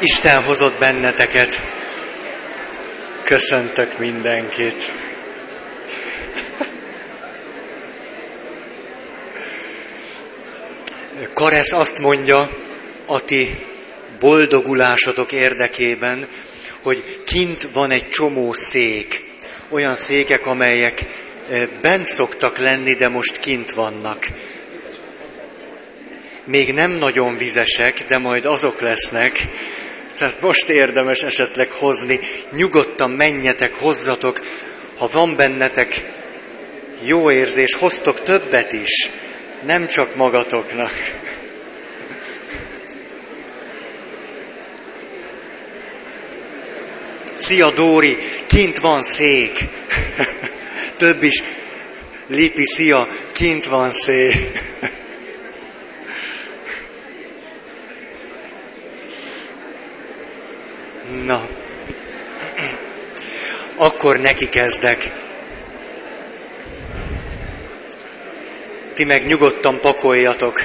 Isten hozott benneteket. Köszöntök mindenkit. Karesz azt mondja a ti boldogulásotok érdekében, hogy kint van egy csomó szék, olyan székek, amelyek eh, bent szoktak lenni, de most kint vannak. Még nem nagyon vizesek, de majd azok lesznek, tehát most érdemes esetleg hozni, nyugodtan menjetek, hozzatok, ha van bennetek jó érzés, hoztok többet is, nem csak magatoknak. Szia Dóri, kint van szék. Több is. Lipi, szia, kint van szék. Na, akkor neki kezdek. Ti meg nyugodtan pakoljatok.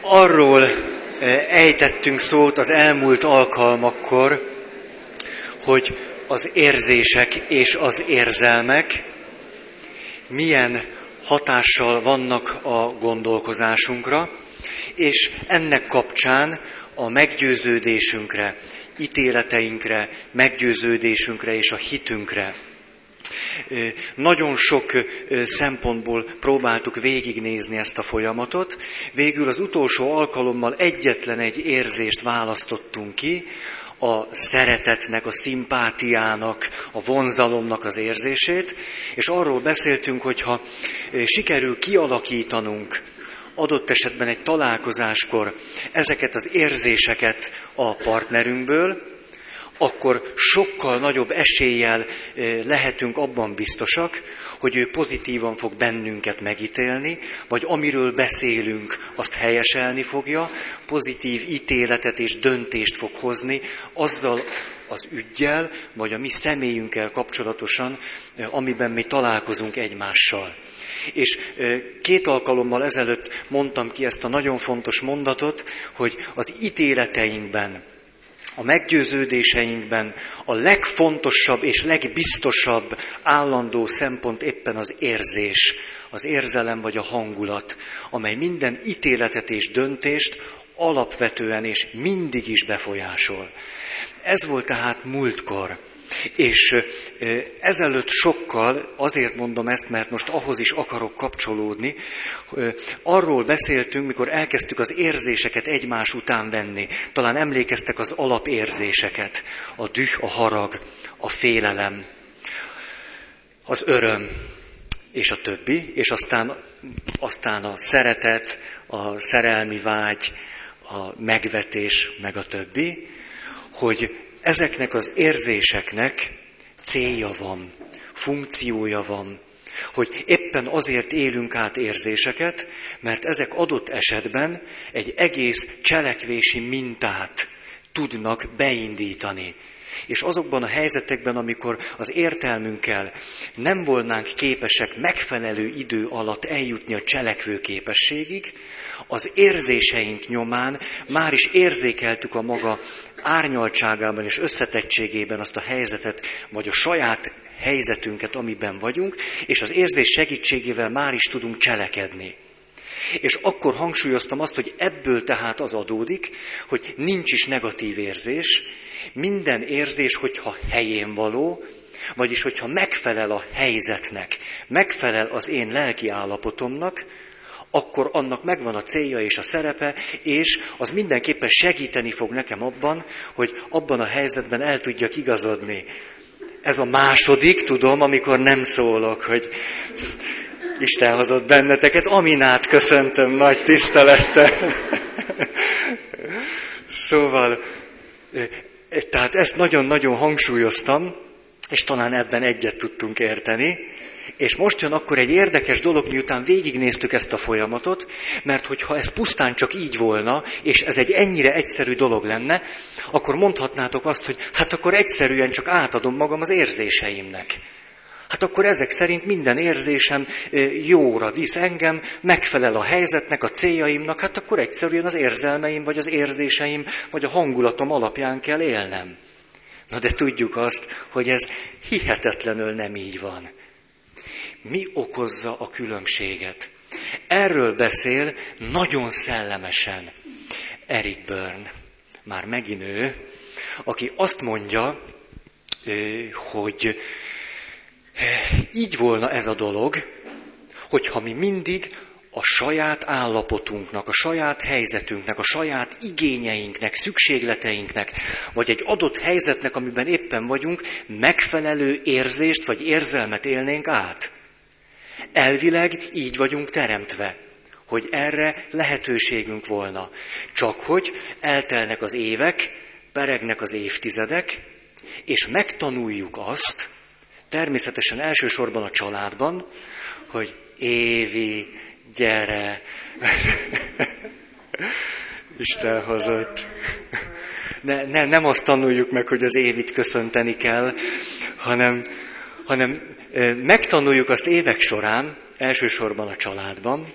Arról eh, ejtettünk szót az elmúlt alkalmakkor, hogy az érzések és az érzelmek milyen hatással vannak a gondolkozásunkra, és ennek kapcsán a meggyőződésünkre, ítéleteinkre, meggyőződésünkre és a hitünkre. Nagyon sok szempontból próbáltuk végignézni ezt a folyamatot. Végül az utolsó alkalommal egyetlen egy érzést választottunk ki, a szeretetnek, a szimpátiának, a vonzalomnak az érzését, és arról beszéltünk, hogy ha sikerül kialakítanunk adott esetben egy találkozáskor ezeket az érzéseket a partnerünkből, akkor sokkal nagyobb eséllyel lehetünk abban biztosak, hogy ő pozitívan fog bennünket megítélni, vagy amiről beszélünk, azt helyeselni fogja, pozitív ítéletet és döntést fog hozni azzal az ügyjel, vagy a mi személyünkkel kapcsolatosan, amiben mi találkozunk egymással. És két alkalommal ezelőtt mondtam ki ezt a nagyon fontos mondatot, hogy az ítéleteinkben, a meggyőződéseinkben a legfontosabb és legbiztosabb állandó szempont éppen az érzés, az érzelem vagy a hangulat, amely minden ítéletet és döntést alapvetően és mindig is befolyásol. Ez volt tehát múltkor. És ezelőtt sokkal, azért mondom ezt, mert most ahhoz is akarok kapcsolódni, arról beszéltünk, mikor elkezdtük az érzéseket egymás után venni. Talán emlékeztek az alapérzéseket, a düh, a harag, a félelem, az öröm, és a többi, és aztán, aztán a szeretet, a szerelmi vágy, a megvetés, meg a többi, hogy ezeknek az érzéseknek célja van, funkciója van, hogy éppen azért élünk át érzéseket, mert ezek adott esetben egy egész cselekvési mintát tudnak beindítani. És azokban a helyzetekben, amikor az értelmünkkel nem volnánk képesek megfelelő idő alatt eljutni a cselekvő képességig, az érzéseink nyomán már is érzékeltük a maga árnyaltságában és összetettségében azt a helyzetet, vagy a saját helyzetünket, amiben vagyunk, és az érzés segítségével már is tudunk cselekedni. És akkor hangsúlyoztam azt, hogy ebből tehát az adódik, hogy nincs is negatív érzés, minden érzés, hogyha helyén való, vagyis hogyha megfelel a helyzetnek, megfelel az én lelki állapotomnak, akkor annak megvan a célja és a szerepe, és az mindenképpen segíteni fog nekem abban, hogy abban a helyzetben el tudjak igazodni. Ez a második, tudom, amikor nem szólok, hogy Isten hozott benneteket. Aminát köszöntöm nagy tisztelettel. szóval, tehát ezt nagyon-nagyon hangsúlyoztam, és talán ebben egyet tudtunk érteni. És most jön akkor egy érdekes dolog, miután végignéztük ezt a folyamatot, mert hogyha ez pusztán csak így volna, és ez egy ennyire egyszerű dolog lenne, akkor mondhatnátok azt, hogy hát akkor egyszerűen csak átadom magam az érzéseimnek. Hát akkor ezek szerint minden érzésem jóra visz engem, megfelel a helyzetnek, a céljaimnak, hát akkor egyszerűen az érzelmeim, vagy az érzéseim, vagy a hangulatom alapján kell élnem. Na de tudjuk azt, hogy ez hihetetlenül nem így van. Mi okozza a különbséget? Erről beszél nagyon szellemesen Eric Byrne, már megint ő, aki azt mondja, hogy így volna ez a dolog, hogyha mi mindig a saját állapotunknak, a saját helyzetünknek, a saját igényeinknek, szükségleteinknek, vagy egy adott helyzetnek, amiben éppen vagyunk, megfelelő érzést vagy érzelmet élnénk át. Elvileg így vagyunk teremtve, hogy erre lehetőségünk volna. Csak hogy eltelnek az évek, peregnek az évtizedek, és megtanuljuk azt, természetesen elsősorban a családban, hogy Évi, gyere, Isten hozott. Ne, ne, nem azt tanuljuk meg, hogy az Évit köszönteni kell, hanem, hanem megtanuljuk azt évek során, elsősorban a családban,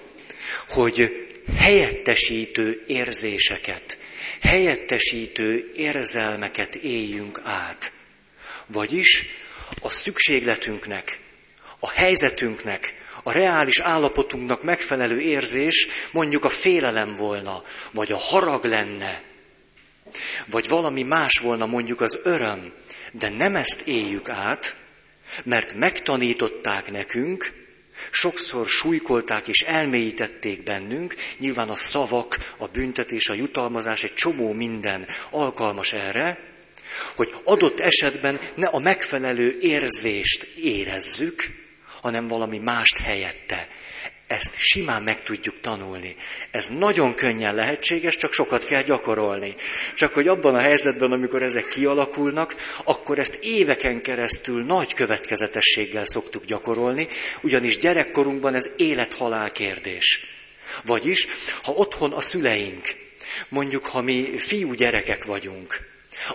hogy helyettesítő érzéseket, helyettesítő érzelmeket éljünk át. Vagyis a szükségletünknek, a helyzetünknek, a reális állapotunknak megfelelő érzés mondjuk a félelem volna, vagy a harag lenne, vagy valami más volna mondjuk az öröm, de nem ezt éljük át, mert megtanították nekünk, sokszor súlykolták és elmélyítették bennünk, nyilván a szavak, a büntetés, a jutalmazás, egy csomó minden alkalmas erre, hogy adott esetben ne a megfelelő érzést érezzük, hanem valami mást helyette. Ezt simán meg tudjuk tanulni. Ez nagyon könnyen lehetséges, csak sokat kell gyakorolni. Csak hogy abban a helyzetben, amikor ezek kialakulnak, akkor ezt éveken keresztül nagy következetességgel szoktuk gyakorolni, ugyanis gyerekkorunkban ez élet-halál kérdés. Vagyis, ha otthon a szüleink, mondjuk, ha mi fiú gyerekek vagyunk,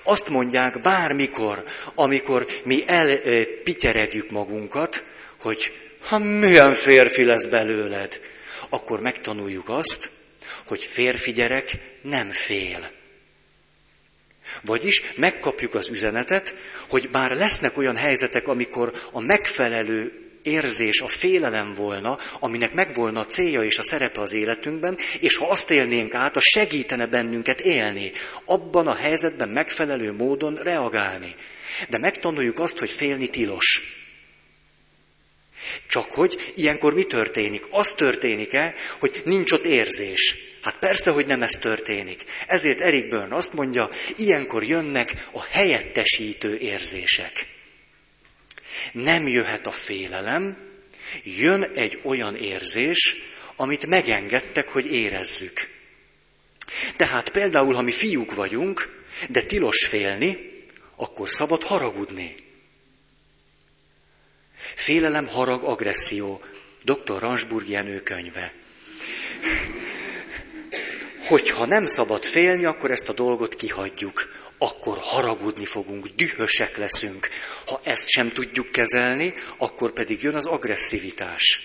azt mondják bármikor, amikor mi elpityeregjük magunkat, hogy ha milyen férfi lesz belőled, akkor megtanuljuk azt, hogy férfi gyerek nem fél. Vagyis megkapjuk az üzenetet, hogy bár lesznek olyan helyzetek, amikor a megfelelő érzés, a félelem volna, aminek megvolna a célja és a szerepe az életünkben, és ha azt élnénk át, a segítene bennünket élni, abban a helyzetben megfelelő módon reagálni. De megtanuljuk azt, hogy félni tilos. Csak hogy ilyenkor mi történik? Az történik-e, hogy nincs ott érzés? Hát persze, hogy nem ez történik. Ezért Eric Byrne azt mondja, ilyenkor jönnek a helyettesítő érzések. Nem jöhet a félelem, jön egy olyan érzés, amit megengedtek, hogy érezzük. Tehát például, ha mi fiúk vagyunk, de tilos félni, akkor szabad haragudni. Félelem, harag, agresszió. Dr. Ransburg Jenő könyve. Hogyha nem szabad félni, akkor ezt a dolgot kihagyjuk. Akkor haragudni fogunk, dühösek leszünk. Ha ezt sem tudjuk kezelni, akkor pedig jön az agresszivitás.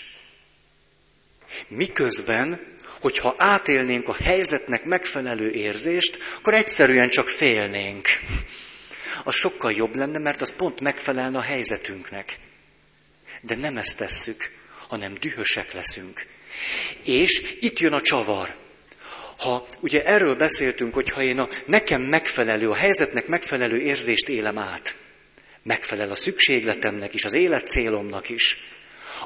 Miközben, hogyha átélnénk a helyzetnek megfelelő érzést, akkor egyszerűen csak félnénk. Az sokkal jobb lenne, mert az pont megfelelne a helyzetünknek. De nem ezt tesszük, hanem dühösek leszünk. És itt jön a csavar. Ha ugye erről beszéltünk, hogy ha én a nekem megfelelő, a helyzetnek megfelelő érzést élem át, megfelel a szükségletemnek is, az életcélomnak is,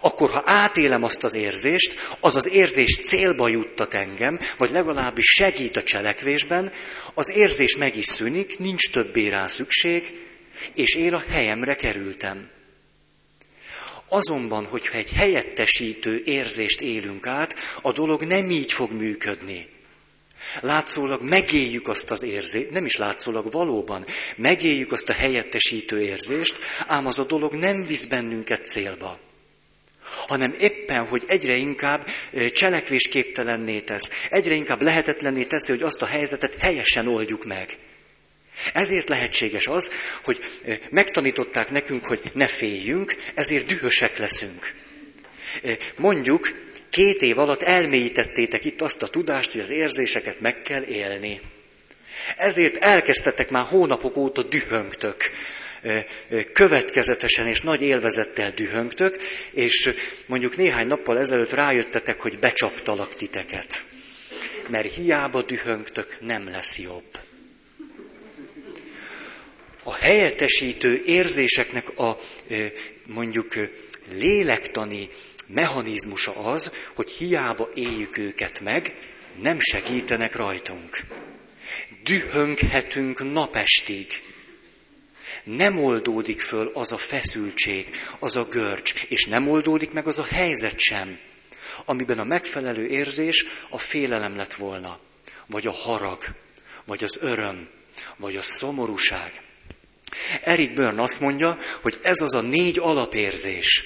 akkor ha átélem azt az érzést, az az érzés célba juttat engem, vagy legalábbis segít a cselekvésben, az érzés meg is szűnik, nincs többé rá szükség, és én a helyemre kerültem. Azonban, hogyha egy helyettesítő érzést élünk át, a dolog nem így fog működni. Látszólag megéljük azt az érzést, nem is látszólag valóban, megéljük azt a helyettesítő érzést, ám az a dolog nem visz bennünket célba hanem éppen, hogy egyre inkább cselekvésképtelenné tesz, egyre inkább lehetetlenné teszi, hogy azt a helyzetet helyesen oldjuk meg. Ezért lehetséges az, hogy megtanították nekünk, hogy ne féljünk, ezért dühösek leszünk. Mondjuk, két év alatt elmélyítettétek itt azt a tudást, hogy az érzéseket meg kell élni. Ezért elkezdtetek már hónapok óta dühöngtök. Következetesen és nagy élvezettel dühöngtök, és mondjuk néhány nappal ezelőtt rájöttetek, hogy becsaptalak titeket. Mert hiába dühöngtök, nem lesz jobb. A helyettesítő érzéseknek a mondjuk lélektani mechanizmusa az, hogy hiába éljük őket meg, nem segítenek rajtunk. Dühönghetünk napestig. Nem oldódik föl az a feszültség, az a görcs, és nem oldódik meg az a helyzet sem, amiben a megfelelő érzés a félelem lett volna, vagy a harag, vagy az öröm, vagy a szomorúság. Erik Byrne azt mondja, hogy ez az a négy alapérzés,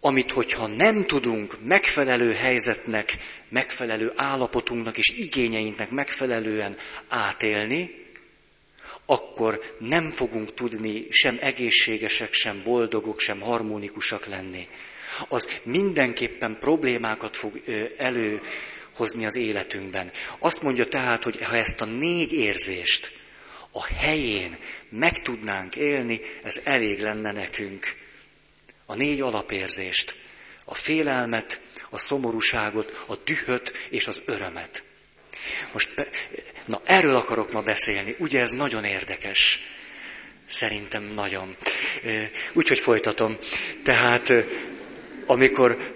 amit hogyha nem tudunk megfelelő helyzetnek, megfelelő állapotunknak és igényeinknek megfelelően átélni, akkor nem fogunk tudni sem egészségesek, sem boldogok, sem harmonikusak lenni. Az mindenképpen problémákat fog előhozni az életünkben. Azt mondja tehát, hogy ha ezt a négy érzést a helyén meg tudnánk élni, ez elég lenne nekünk a négy alapérzést, a félelmet, a szomorúságot, a dühöt és az örömet. Most, na erről akarok ma beszélni, ugye ez nagyon érdekes. Szerintem nagyon. Úgyhogy folytatom. Tehát, amikor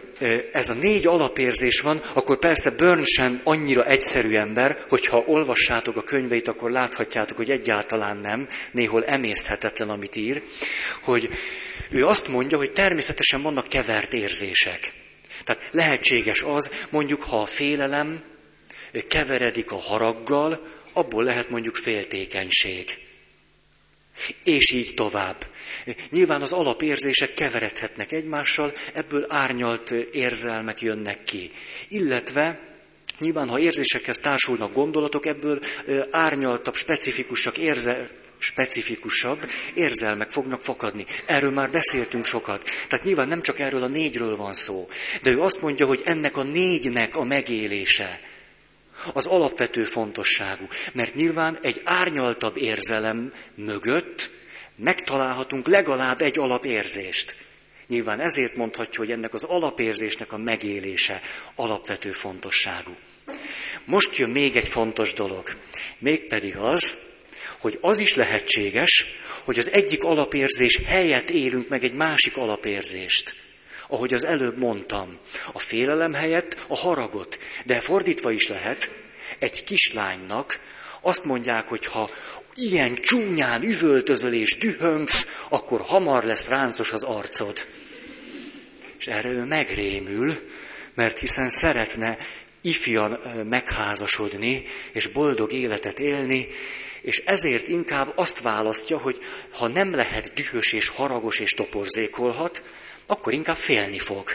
ez a négy alapérzés van, akkor persze Burn sem annyira egyszerű ember, hogyha olvassátok a könyveit, akkor láthatjátok, hogy egyáltalán nem, néhol emészthetetlen, amit ír, hogy ő azt mondja, hogy természetesen vannak kevert érzések. Tehát lehetséges az, mondjuk, ha a félelem keveredik a haraggal, abból lehet mondjuk féltékenység. És így tovább. Nyilván az alapérzések keveredhetnek egymással, ebből árnyalt érzelmek jönnek ki. Illetve Nyilván, ha érzésekhez társulnak gondolatok, ebből árnyaltabb, specifikusak érze, specifikusabb érzelmek fognak fakadni. Erről már beszéltünk sokat. Tehát nyilván nem csak erről a négyről van szó. De ő azt mondja, hogy ennek a négynek a megélése az alapvető fontosságú. Mert nyilván egy árnyaltabb érzelem mögött megtalálhatunk legalább egy alapérzést. Nyilván ezért mondhatja, hogy ennek az alapérzésnek a megélése alapvető fontosságú. Most jön még egy fontos dolog. Mégpedig az, hogy az is lehetséges, hogy az egyik alapérzés helyett élünk meg egy másik alapérzést. Ahogy az előbb mondtam, a félelem helyett a haragot. De fordítva is lehet, egy kislánynak azt mondják, hogy ha ilyen csúnyán üvöltözöl és dühöngsz, akkor hamar lesz ráncos az arcod. És erre ő megrémül, mert hiszen szeretne ifjan megházasodni, és boldog életet élni, és ezért inkább azt választja, hogy ha nem lehet dühös és haragos és toporzékolhat, akkor inkább félni fog.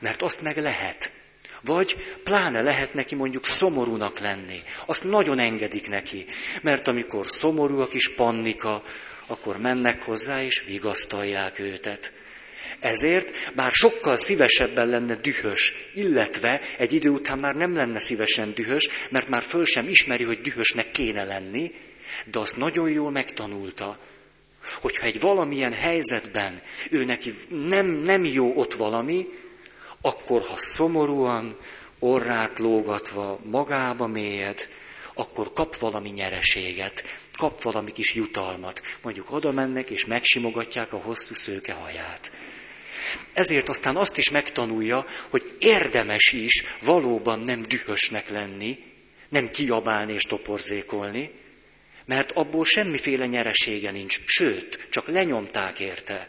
Mert azt meg lehet. Vagy pláne lehet neki mondjuk szomorúnak lenni. Azt nagyon engedik neki. Mert amikor szomorú a kis pannika, akkor mennek hozzá és vigasztalják őtet. Ezért, bár sokkal szívesebben lenne dühös, illetve egy idő után már nem lenne szívesen dühös, mert már föl sem ismeri, hogy dühösnek kéne lenni, de azt nagyon jól megtanulta, hogyha egy valamilyen helyzetben ő neki nem, nem jó ott valami, akkor ha szomorúan, orrát lógatva magába mélyed, akkor kap valami nyereséget, kap valami kis jutalmat. Mondjuk oda mennek és megsimogatják a hosszú szőke haját. Ezért aztán azt is megtanulja, hogy érdemes is valóban nem dühösnek lenni, nem kiabálni és toporzékolni, mert abból semmiféle nyeresége nincs, sőt, csak lenyomták érte.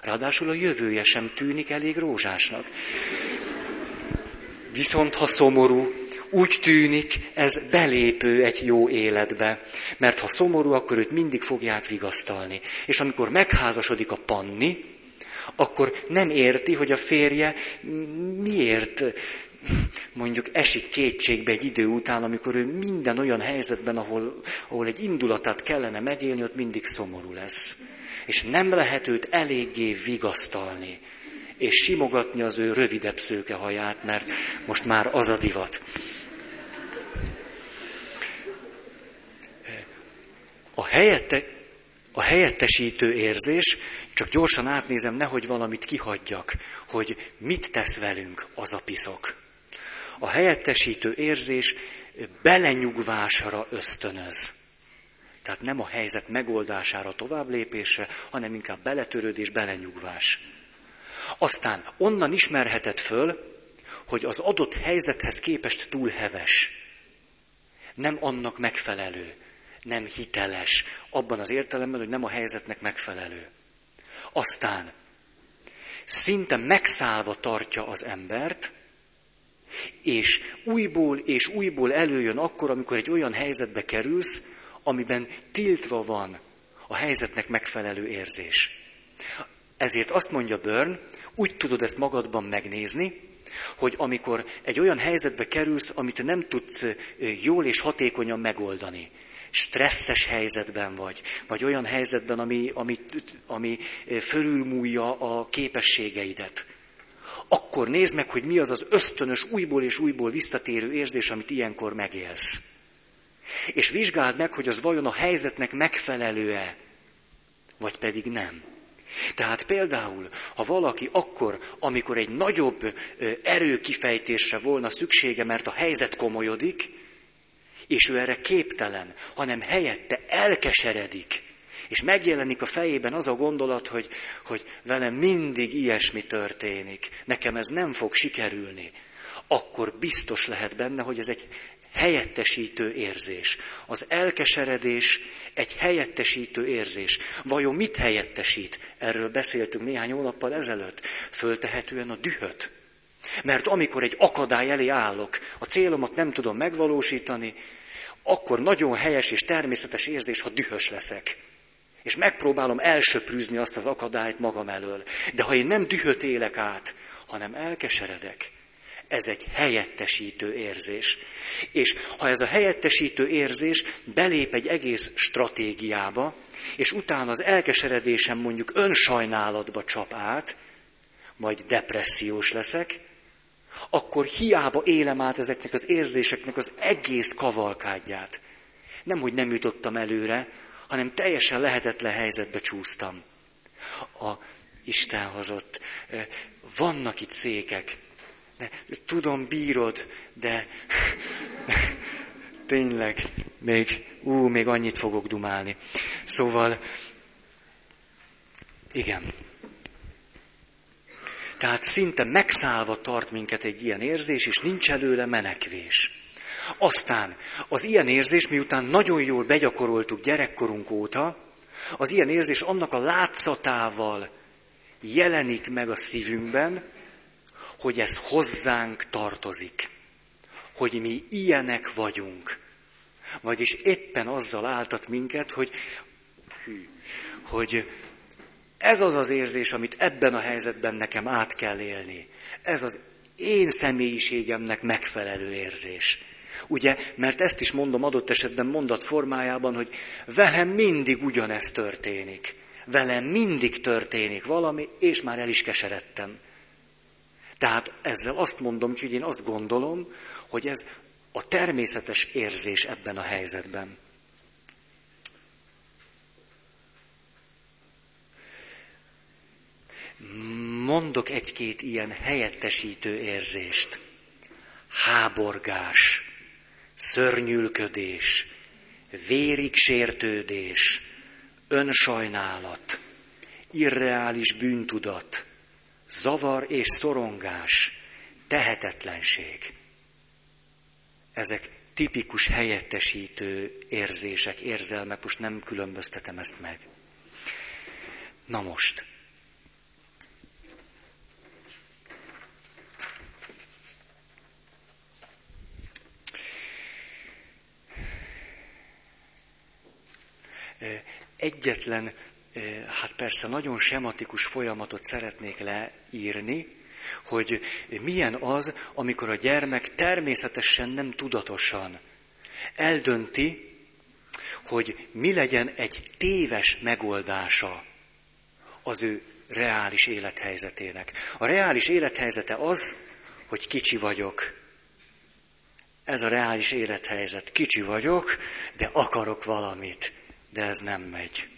Ráadásul a jövője sem tűnik elég rózsásnak. Viszont ha szomorú, úgy tűnik, ez belépő egy jó életbe. Mert ha szomorú, akkor őt mindig fogják vigasztalni. És amikor megházasodik a panni, akkor nem érti, hogy a férje miért mondjuk esik kétségbe egy idő után, amikor ő minden olyan helyzetben, ahol, ahol egy indulatát kellene megélni, ott mindig szomorú lesz. És nem lehet őt eléggé vigasztalni, és simogatni az ő rövidebb szőke haját, mert most már az a divat. A, helyette, a helyettesítő érzés, csak gyorsan átnézem, nehogy valamit kihagyjak, hogy mit tesz velünk az a piszok. A helyettesítő érzés belenyugvásra ösztönöz. Tehát nem a helyzet megoldására, tovább lépésre, hanem inkább beletörődés, belenyugvás. Aztán onnan ismerheted föl, hogy az adott helyzethez képest túl heves. Nem annak megfelelő, nem hiteles, abban az értelemben, hogy nem a helyzetnek megfelelő. Aztán szinte megszállva tartja az embert, és újból és újból előjön akkor, amikor egy olyan helyzetbe kerülsz, amiben tiltva van a helyzetnek megfelelő érzés. Ezért azt mondja Börn, úgy tudod ezt magadban megnézni, hogy amikor egy olyan helyzetbe kerülsz, amit nem tudsz jól és hatékonyan megoldani, stresszes helyzetben vagy, vagy olyan helyzetben, ami, ami, ami fölülmúlja a képességeidet, akkor nézd meg, hogy mi az az ösztönös, újból és újból visszatérő érzés, amit ilyenkor megélsz. És vizsgáld meg, hogy az vajon a helyzetnek megfelelő-e, vagy pedig nem. Tehát például, ha valaki akkor, amikor egy nagyobb erőkifejtésre volna szüksége, mert a helyzet komolyodik, és ő erre képtelen, hanem helyette elkeseredik, és megjelenik a fejében az a gondolat, hogy, hogy velem mindig ilyesmi történik, nekem ez nem fog sikerülni, akkor biztos lehet benne, hogy ez egy helyettesítő érzés. Az elkeseredés egy helyettesítő érzés. Vajon mit helyettesít? Erről beszéltünk néhány hónappal ezelőtt. Föltehetően a dühöt. Mert amikor egy akadály elé állok, a célomat nem tudom megvalósítani, akkor nagyon helyes és természetes érzés, ha dühös leszek. És megpróbálom elsöprűzni azt az akadályt magam elől. De ha én nem dühöt élek át, hanem elkeseredek, ez egy helyettesítő érzés. És ha ez a helyettesítő érzés belép egy egész stratégiába, és utána az elkeseredésem mondjuk önsajnálatba csap át, majd depressziós leszek, akkor hiába élem át ezeknek az érzéseknek az egész kavalkádját. Nem, hogy nem jutottam előre, hanem teljesen lehetetlen helyzetbe csúsztam. A Isten hozott. Vannak itt székek. Tudom, bírod, de tényleg, még, ú, még annyit fogok dumálni. Szóval, igen. Tehát szinte megszállva tart minket egy ilyen érzés, és nincs előle menekvés. Aztán az ilyen érzés, miután nagyon jól begyakoroltuk gyerekkorunk óta, az ilyen érzés annak a látszatával jelenik meg a szívünkben, hogy ez hozzánk tartozik, hogy mi ilyenek vagyunk. Vagyis éppen azzal áltat minket, hogy, hogy ez az az érzés, amit ebben a helyzetben nekem át kell élni. Ez az én személyiségemnek megfelelő érzés. Ugye, mert ezt is mondom adott esetben mondat formájában, hogy velem mindig ugyanezt történik. Velem mindig történik valami, és már el is keseredtem. Tehát ezzel azt mondom hogy én azt gondolom, hogy ez a természetes érzés ebben a helyzetben. Mondok egy-két ilyen helyettesítő érzést. Háborgás, szörnyülködés, vérig sértődés, önsajnálat, irreális bűntudat, zavar és szorongás, tehetetlenség. Ezek tipikus helyettesítő érzések, érzelmek, most nem különböztetem ezt meg. Na most, egyetlen, hát persze nagyon sematikus folyamatot szeretnék leírni, hogy milyen az, amikor a gyermek természetesen nem tudatosan eldönti, hogy mi legyen egy téves megoldása az ő reális élethelyzetének. A reális élethelyzete az, hogy kicsi vagyok. Ez a reális élethelyzet. Kicsi vagyok, de akarok valamit. De ez nem megy.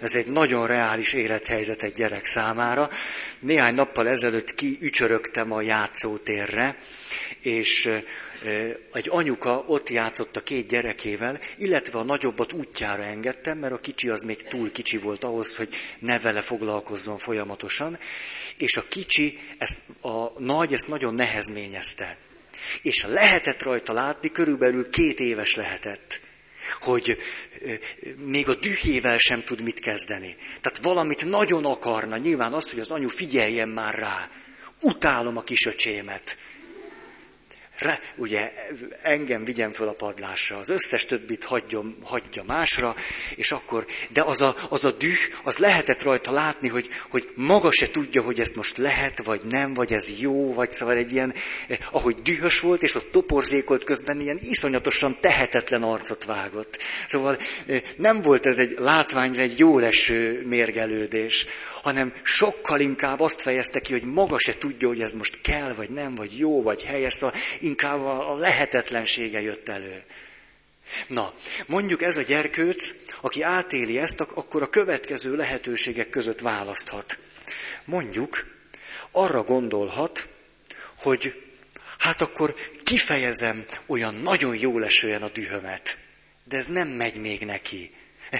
Ez egy nagyon reális élethelyzet egy gyerek számára. Néhány nappal ezelőtt kiücsörögtem a játszótérre, és egy anyuka ott játszott a két gyerekével, illetve a nagyobbat útjára engedtem, mert a kicsi az még túl kicsi volt ahhoz, hogy ne vele foglalkozzon folyamatosan, és a kicsi, ezt, a nagy ezt nagyon nehezményezte. És lehetett rajta látni, körülbelül két éves lehetett, hogy még a dühével sem tud mit kezdeni. Tehát valamit nagyon akarna, nyilván azt, hogy az anyu figyeljen már rá. Utálom a kisöcsémet re, ugye engem vigyen föl a padlásra, az összes többit hagyjon, hagyja másra, és akkor, de az a, az a düh, az lehetett rajta látni, hogy, hogy maga se tudja, hogy ezt most lehet, vagy nem, vagy ez jó, vagy szóval egy ilyen, eh, ahogy dühös volt, és ott toporzékolt közben, ilyen iszonyatosan tehetetlen arcot vágott. Szóval eh, nem volt ez egy látványra egy jó leső mérgelődés, hanem sokkal inkább azt fejezte ki, hogy maga se tudja, hogy ez most kell, vagy nem, vagy jó, vagy helyes, szóval inkább a lehetetlensége jött elő. Na, mondjuk ez a gyerkőc, aki átéli ezt, akkor a következő lehetőségek között választhat. Mondjuk arra gondolhat, hogy hát akkor kifejezem olyan nagyon jó lesően a dühömet, de ez nem megy még neki.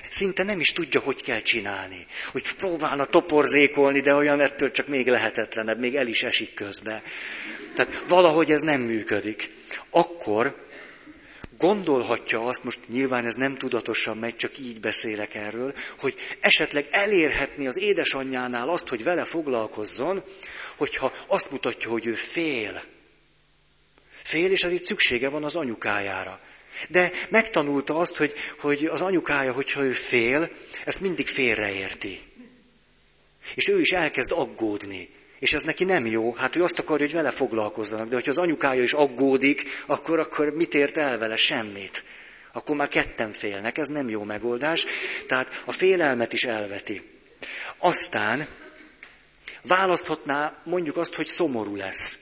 Szinte nem is tudja, hogy kell csinálni. Hogy próbálna toporzékolni, de olyan ettől csak még lehetetlenebb, még el is esik közbe. Tehát valahogy ez nem működik. Akkor gondolhatja azt, most nyilván ez nem tudatosan megy, csak így beszélek erről, hogy esetleg elérhetni az édesanyjánál azt, hogy vele foglalkozzon, hogyha azt mutatja, hogy ő fél. Fél, és azért szüksége van az anyukájára. De megtanulta azt, hogy, hogy az anyukája, hogyha ő fél, ezt mindig félreérti. És ő is elkezd aggódni. És ez neki nem jó, hát ő azt akarja, hogy vele foglalkozzanak, de hogyha az anyukája is aggódik, akkor, akkor mit ért el vele? Semmit. Akkor már ketten félnek, ez nem jó megoldás. Tehát a félelmet is elveti. Aztán választhatná mondjuk azt, hogy szomorú lesz.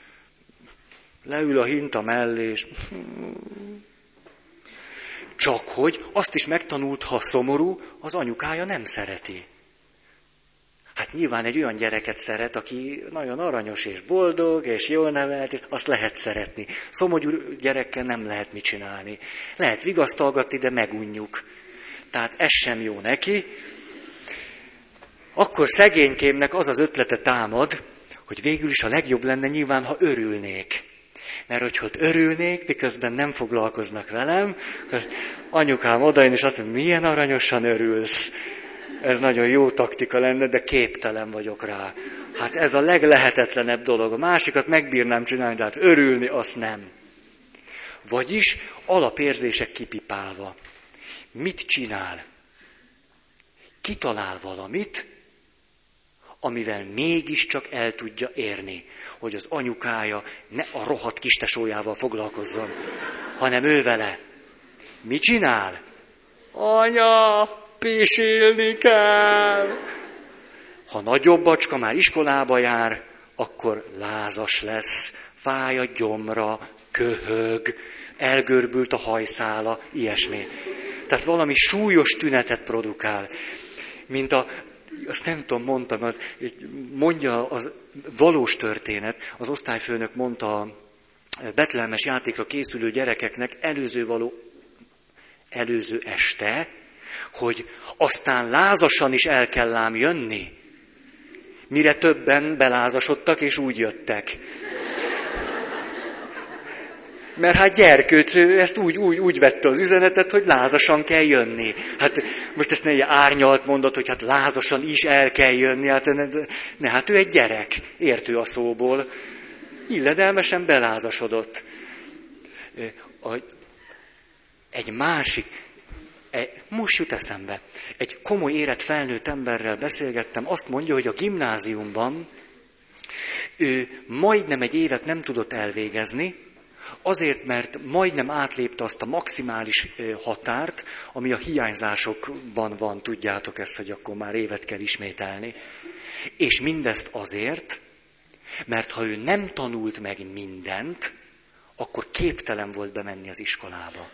Leül a hinta mellé, és csak hogy azt is megtanult, ha szomorú, az anyukája nem szereti. Hát nyilván egy olyan gyereket szeret, aki nagyon aranyos és boldog, és jól nevelt, és azt lehet szeretni. Szomorú gyerekkel nem lehet mit csinálni. Lehet vigasztalgatni, de megunjuk. Tehát ez sem jó neki. Akkor szegénykémnek az az ötlete támad, hogy végül is a legjobb lenne nyilván, ha örülnék. Mert hogyha ott örülnék, miközben nem foglalkoznak velem, akkor anyukám odajön, és azt mondja, milyen aranyosan örülsz. Ez nagyon jó taktika lenne, de képtelen vagyok rá. Hát ez a leglehetetlenebb dolog. A másikat megbírnám csinálni, de hát örülni azt nem. Vagyis alapérzések kipipálva. Mit csinál? Kitalál valamit, amivel mégiscsak el tudja érni, hogy az anyukája ne a rohadt kistesójával foglalkozzon, hanem ő vele. Mit csinál? Anya, pisilni kell. Ha nagyobb bacska már iskolába jár, akkor lázas lesz, fáj a gyomra, köhög, elgörbült a hajszála, ilyesmi. Tehát valami súlyos tünetet produkál. Mint a azt nem tudom, mondtam, az, mondja az valós történet, az osztályfőnök mondta a betlehemes játékra készülő gyerekeknek előző való, előző este, hogy aztán lázasan is el kell ám jönni, mire többen belázasodtak és úgy jöttek. Mert hát gyerkőc, ezt úgy, úgy, úgy vette az üzenetet, hogy lázasan kell jönni. Hát most ezt ne árnyalt mondott, hogy hát lázasan is el kell jönni. Hát ne, ne hát ő egy gyerek, értő a szóból. Illedelmesen belázasodott. Egy másik, e, most jut eszembe, egy komoly élet felnőtt emberrel beszélgettem, azt mondja, hogy a gimnáziumban Ő majdnem egy évet nem tudott elvégezni, azért, mert majdnem átlépte azt a maximális határt, ami a hiányzásokban van, tudjátok ezt, hogy akkor már évet kell ismételni. És mindezt azért, mert ha ő nem tanult meg mindent, akkor képtelen volt bemenni az iskolába.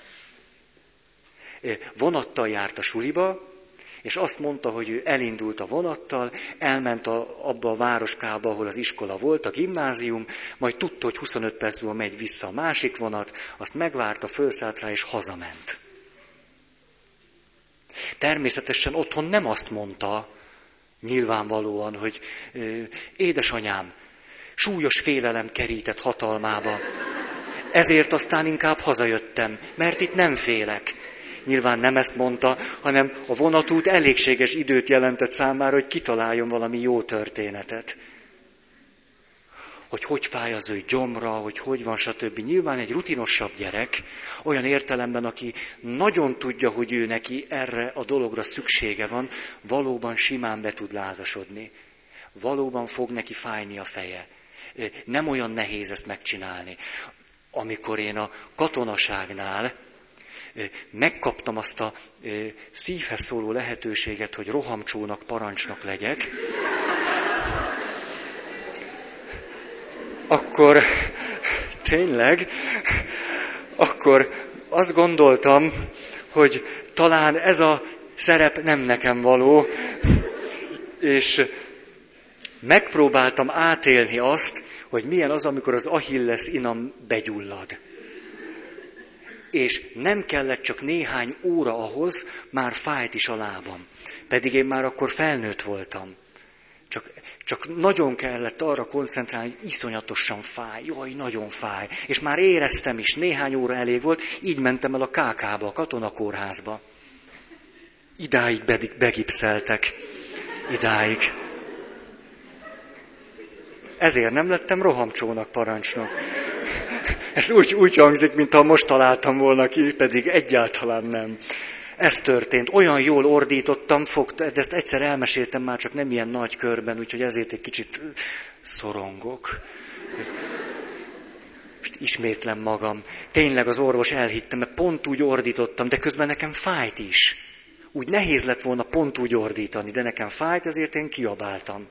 Vonattal járt a suliba, és azt mondta, hogy ő elindult a vonattal, elment a, abba a városkába, ahol az iskola volt, a gimnázium, majd tudta, hogy 25 perc múlva megy vissza a másik vonat, azt megvárta, fölszállt rá, és hazament. Természetesen otthon nem azt mondta, nyilvánvalóan, hogy édesanyám, súlyos félelem kerített hatalmába, ezért aztán inkább hazajöttem, mert itt nem félek. Nyilván nem ezt mondta, hanem a vonatút elégséges időt jelentett számára, hogy kitaláljon valami jó történetet. Hogy hogy fáj az ő gyomra, hogy hogy van, stb. Nyilván egy rutinosabb gyerek, olyan értelemben, aki nagyon tudja, hogy ő neki erre a dologra szüksége van, valóban simán be tud lázasodni. Valóban fog neki fájni a feje. Nem olyan nehéz ezt megcsinálni. Amikor én a katonaságnál megkaptam azt a szívhez szóló lehetőséget, hogy rohamcsónak, parancsnak legyek, akkor tényleg, akkor azt gondoltam, hogy talán ez a szerep nem nekem való, és megpróbáltam átélni azt, hogy milyen az, amikor az Achilles inam begyullad és nem kellett csak néhány óra ahhoz, már fájt is a lábam. Pedig én már akkor felnőtt voltam. Csak, csak nagyon kellett arra koncentrálni, hogy iszonyatosan fáj, jaj, nagyon fáj. És már éreztem is, néhány óra elég volt, így mentem el a KK-ba, a katonakórházba. Idáig begipszeltek. Idáig. Ezért nem lettem rohamcsónak parancsnok. Ez úgy, úgy hangzik, mintha most találtam volna ki, pedig egyáltalán nem. Ez történt. Olyan jól ordítottam, fogta, de ezt egyszer elmeséltem már, csak nem ilyen nagy körben, úgyhogy ezért egy kicsit szorongok. Most ismétlem magam. Tényleg az orvos elhittem, mert pont úgy ordítottam, de közben nekem fájt is. Úgy nehéz lett volna pont úgy ordítani, de nekem fájt, ezért én kiabáltam.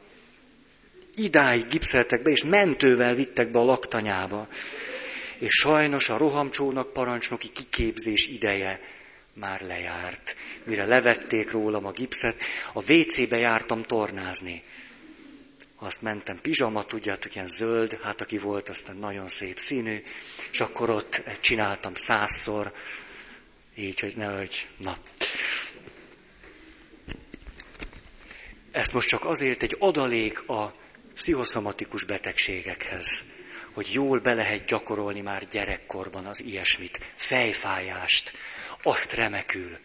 Idáig gipszeltek be, és mentővel vittek be a laktanyába és sajnos a rohamcsónak parancsnoki kiképzés ideje már lejárt. Mire levették rólam a gipszet, a WC-be jártam tornázni. Azt mentem pizsama, tudjátok, ilyen zöld, hát aki volt, aztán nagyon szép színű, és akkor ott csináltam százszor, így, hogy nehogy, na. Ezt most csak azért egy adalék a pszichoszomatikus betegségekhez hogy jól be lehet gyakorolni már gyerekkorban az ilyesmit, fejfájást, azt remekül.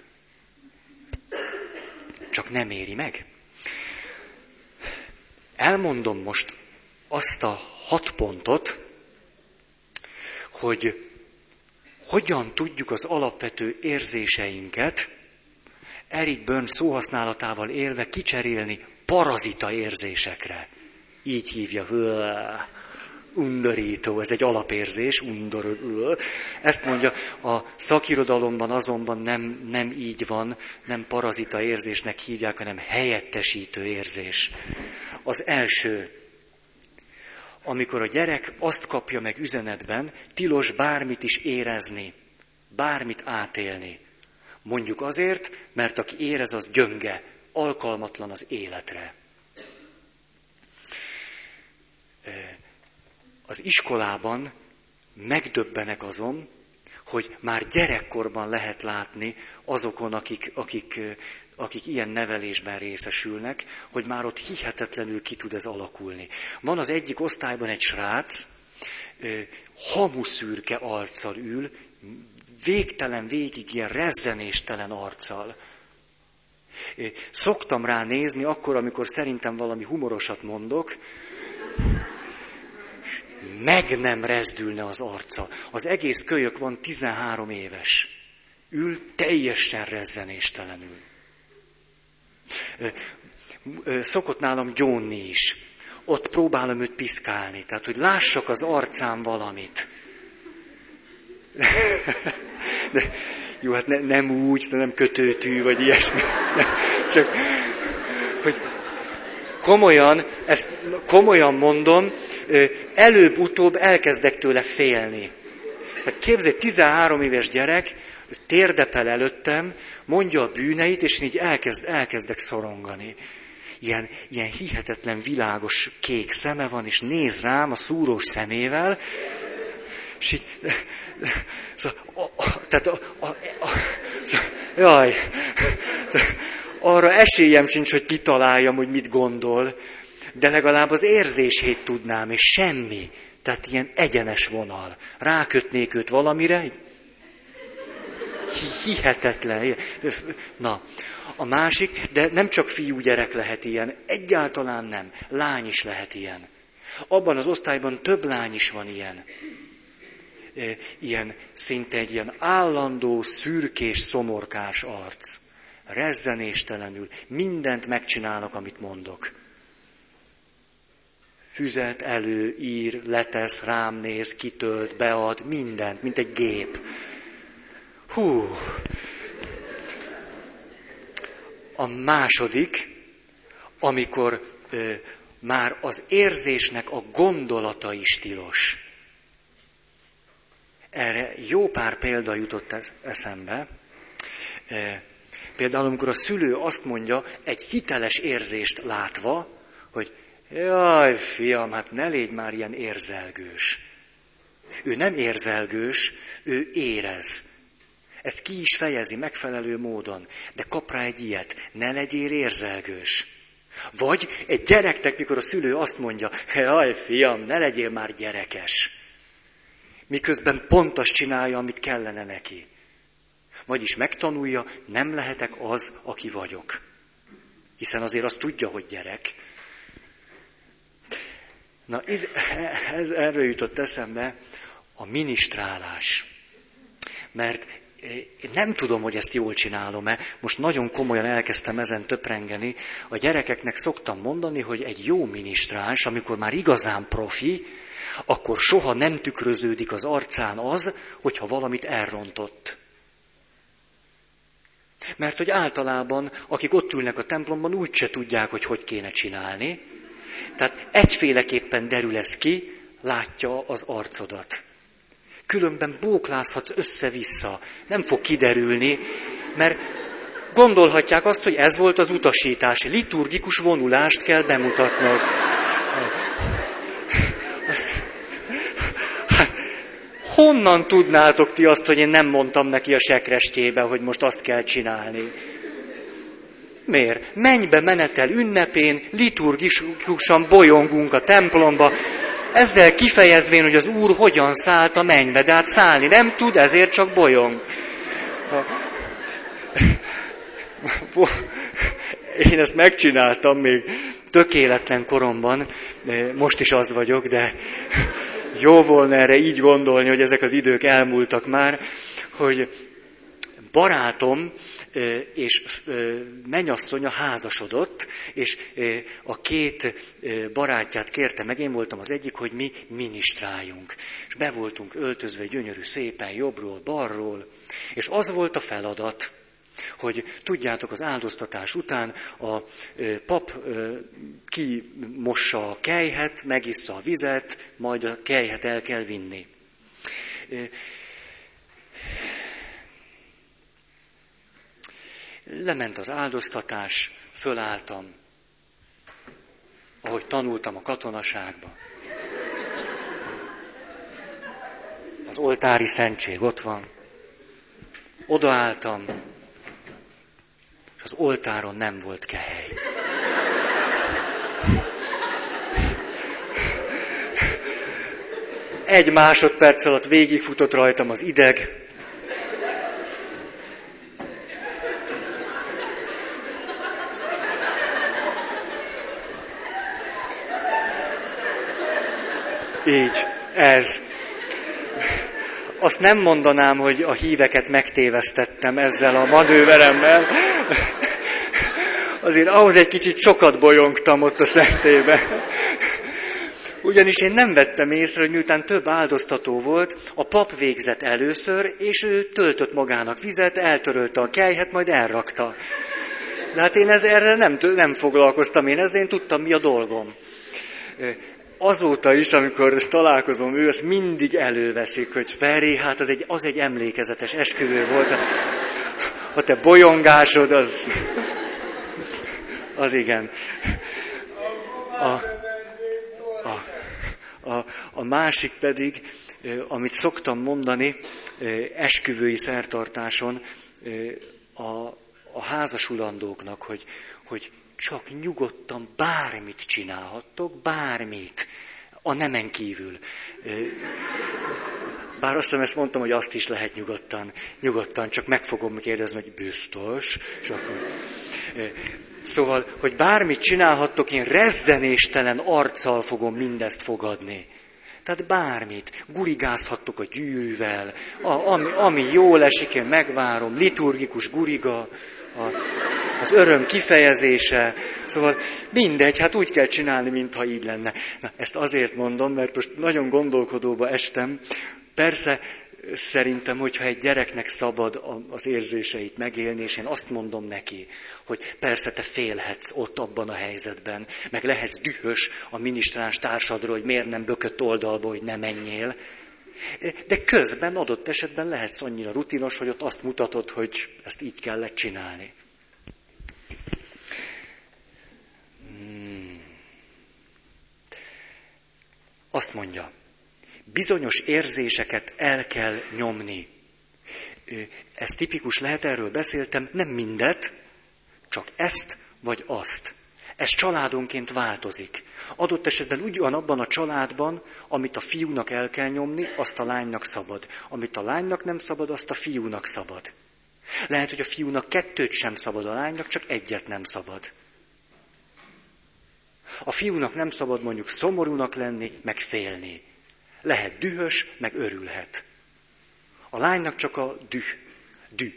Csak nem éri meg. Elmondom most azt a hat pontot, hogy hogyan tudjuk az alapvető érzéseinket Eric Byrne szóhasználatával élve kicserélni parazita érzésekre. Így hívja undorító, ez egy alapérzés, undor, ezt mondja, a szakirodalomban azonban nem, nem így van, nem parazita érzésnek hívják, hanem helyettesítő érzés. Az első, amikor a gyerek azt kapja meg üzenetben, tilos bármit is érezni, bármit átélni. Mondjuk azért, mert aki érez, az gyönge, alkalmatlan az életre az iskolában megdöbbenek azon, hogy már gyerekkorban lehet látni azokon, akik, akik, akik ilyen nevelésben részesülnek, hogy már ott hihetetlenül ki tud ez alakulni. Van az egyik osztályban egy srác, hamuszürke arccal ül, végtelen végig ilyen rezzenéstelen arccal. Szoktam rá nézni akkor, amikor szerintem valami humorosat mondok, meg nem rezdülne az arca. Az egész kölyök van 13 éves. Ül teljesen rezzenéstelenül. Szokott nálam gyónni is. ott próbálom őt piszkálni. Tehát, hogy lássak az arcán valamit. De, jó, hát ne, nem úgy, nem kötőtű, vagy ilyesmi. Csak, komolyan, ezt komolyan mondom, előbb-utóbb elkezdek tőle félni. Hát képzelj, 13 éves gyerek, térdepel előttem, mondja a bűneit, és így elkezd, elkezdek szorongani. Ilyen, ilyen hihetetlen világos kék szeme van, és néz rám a szúrós szemével, és így, szóval, a, a, tehát a, a, a, jaj, arra esélyem sincs, hogy kitaláljam, hogy mit gondol, de legalább az érzését tudnám, és semmi. Tehát ilyen egyenes vonal. Rákötnék őt valamire, hihetetlen. Na, a másik, de nem csak fiúgyerek lehet ilyen, egyáltalán nem. Lány is lehet ilyen. Abban az osztályban több lány is van ilyen. Ilyen szinte egy ilyen állandó, szürkés, szomorkás arc. Rezzenéstelenül. Mindent megcsinálnak, amit mondok füzet elő, ír, letesz, rám néz, kitölt, bead, mindent, mint egy gép. Hú. A második, amikor ö, már az érzésnek a gondolata is tilos. Erre jó pár példa jutott eszembe. Például, amikor a szülő azt mondja, egy hiteles érzést látva, hogy Jaj, fiam, hát ne légy már ilyen érzelgős. Ő nem érzelgős, ő érez. Ezt ki is fejezi megfelelő módon, de kap rá egy ilyet, ne legyél érzelgős. Vagy egy gyereknek, mikor a szülő azt mondja, jaj, fiam, ne legyél már gyerekes. Miközben pont azt csinálja, amit kellene neki. Vagyis megtanulja, nem lehetek az, aki vagyok. Hiszen azért azt tudja, hogy gyerek, Na, ide, ez, erről jutott eszembe a ministrálás. Mert én nem tudom, hogy ezt jól csinálom-e. Most nagyon komolyan elkezdtem ezen töprengeni. A gyerekeknek szoktam mondani, hogy egy jó minisztráns, amikor már igazán profi, akkor soha nem tükröződik az arcán az, hogyha valamit elrontott. Mert hogy általában, akik ott ülnek a templomban, úgyse tudják, hogy hogy kéne csinálni. Tehát egyféleképpen derül ez ki, látja az arcodat. Különben bóklázhatsz össze-vissza. Nem fog kiderülni, mert gondolhatják azt, hogy ez volt az utasítás. Liturgikus vonulást kell bemutatnod. Honnan tudnátok ti azt, hogy én nem mondtam neki a sekrestébe, hogy most azt kell csinálni? Miért? Mennybe menetel ünnepén, liturgikusan bolyongunk a templomba, ezzel kifejezvén, hogy az Úr hogyan szállt a mennybe, de hát szállni nem tud, ezért csak bolyong. Én ezt megcsináltam még tökéletlen koromban, most is az vagyok, de jó volna erre így gondolni, hogy ezek az idők elmúltak már, hogy barátom és mennyasszonya házasodott, és a két barátját kérte meg, én voltam az egyik, hogy mi ministráljunk. És be voltunk öltözve gyönyörű szépen, jobbról, balról, és az volt a feladat, hogy tudjátok, az áldoztatás után a pap kimossa a kejhet, megissza a vizet, majd a kejhet el kell vinni. Lement az áldoztatás, fölálltam, ahogy tanultam a katonaságba. Az oltári szentség ott van. Odaálltam, az oltáron nem volt kehely. Egy másodperc alatt végigfutott rajtam az ideg, Így, ez. Azt nem mondanám, hogy a híveket megtévesztettem ezzel a manőveremmel. Azért ahhoz egy kicsit sokat bolyongtam ott a szentébe. Ugyanis én nem vettem észre, hogy miután több áldoztató volt, a pap végzett először, és ő töltött magának vizet, eltörölte a kejhet, majd elrakta. De hát én ez, erre nem, nem foglalkoztam én ezzel, én tudtam, mi a dolgom. Azóta is, amikor találkozom ő, azt mindig előveszik, hogy Feri, hát az egy, az egy emlékezetes esküvő volt. A, te bolyongásod, az, az igen. A, a, a, a másik pedig, amit szoktam mondani esküvői szertartáson, a, a házasulandóknak, hogy, hogy csak nyugodtan bármit csinálhattok, bármit, a nemen kívül. Bár azt hiszem, ezt mondtam, hogy azt is lehet nyugodtan, nyugodtan, csak meg fogom kérdezni, hogy biztos, és akkor... Szóval, hogy bármit csinálhattok, én rezzenéstelen arccal fogom mindezt fogadni. Tehát bármit, gurigázhattok a gyűrűvel, a, ami, ami jól esik, én megvárom, liturgikus guriga, a, az öröm kifejezése. Szóval mindegy, hát úgy kell csinálni, mintha így lenne. Na, ezt azért mondom, mert most nagyon gondolkodóba estem. Persze, szerintem, hogyha egy gyereknek szabad az érzéseit megélni, és én azt mondom neki, hogy persze te félhetsz ott abban a helyzetben, meg lehetsz dühös a minisztráns társadról, hogy miért nem bökött oldalba, hogy ne menjél. De közben adott esetben lehetsz annyira rutinos, hogy ott azt mutatod, hogy ezt így kellett csinálni. Hmm. Azt mondja, bizonyos érzéseket el kell nyomni. Ez tipikus lehet, erről beszéltem, nem mindet, csak ezt vagy azt. Ez családonként változik. Adott esetben ugyanabban a családban, amit a fiúnak el kell nyomni, azt a lánynak szabad. Amit a lánynak nem szabad, azt a fiúnak szabad. Lehet, hogy a fiúnak kettőt sem szabad, a lánynak csak egyet nem szabad. A fiúnak nem szabad mondjuk szomorúnak lenni, meg félni. Lehet dühös, meg örülhet. A lánynak csak a düh. Dű.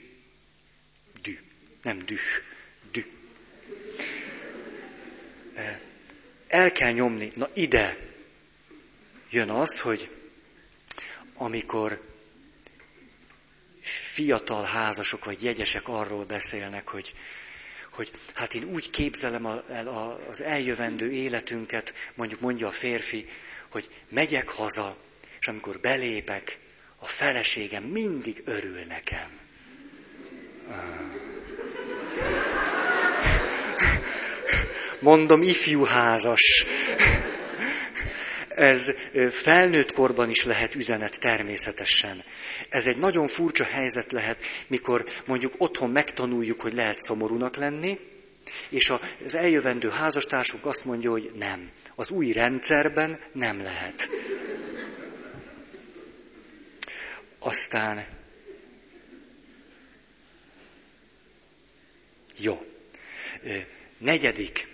Dű. Nem düh. Dű. E, el kell nyomni. Na ide jön az, hogy amikor fiatal házasok vagy jegyesek arról beszélnek, hogy, hogy hát én úgy képzelem a, az eljövendő életünket, mondjuk mondja a férfi, hogy megyek haza, és amikor belépek, a feleségem mindig örül nekem. Mondom, ifjú házas. Ez felnőtt korban is lehet üzenet természetesen. Ez egy nagyon furcsa helyzet lehet, mikor mondjuk otthon megtanuljuk, hogy lehet szomorúnak lenni, és az eljövendő házastársunk azt mondja, hogy nem. Az új rendszerben nem lehet. Aztán jó. Negyedik.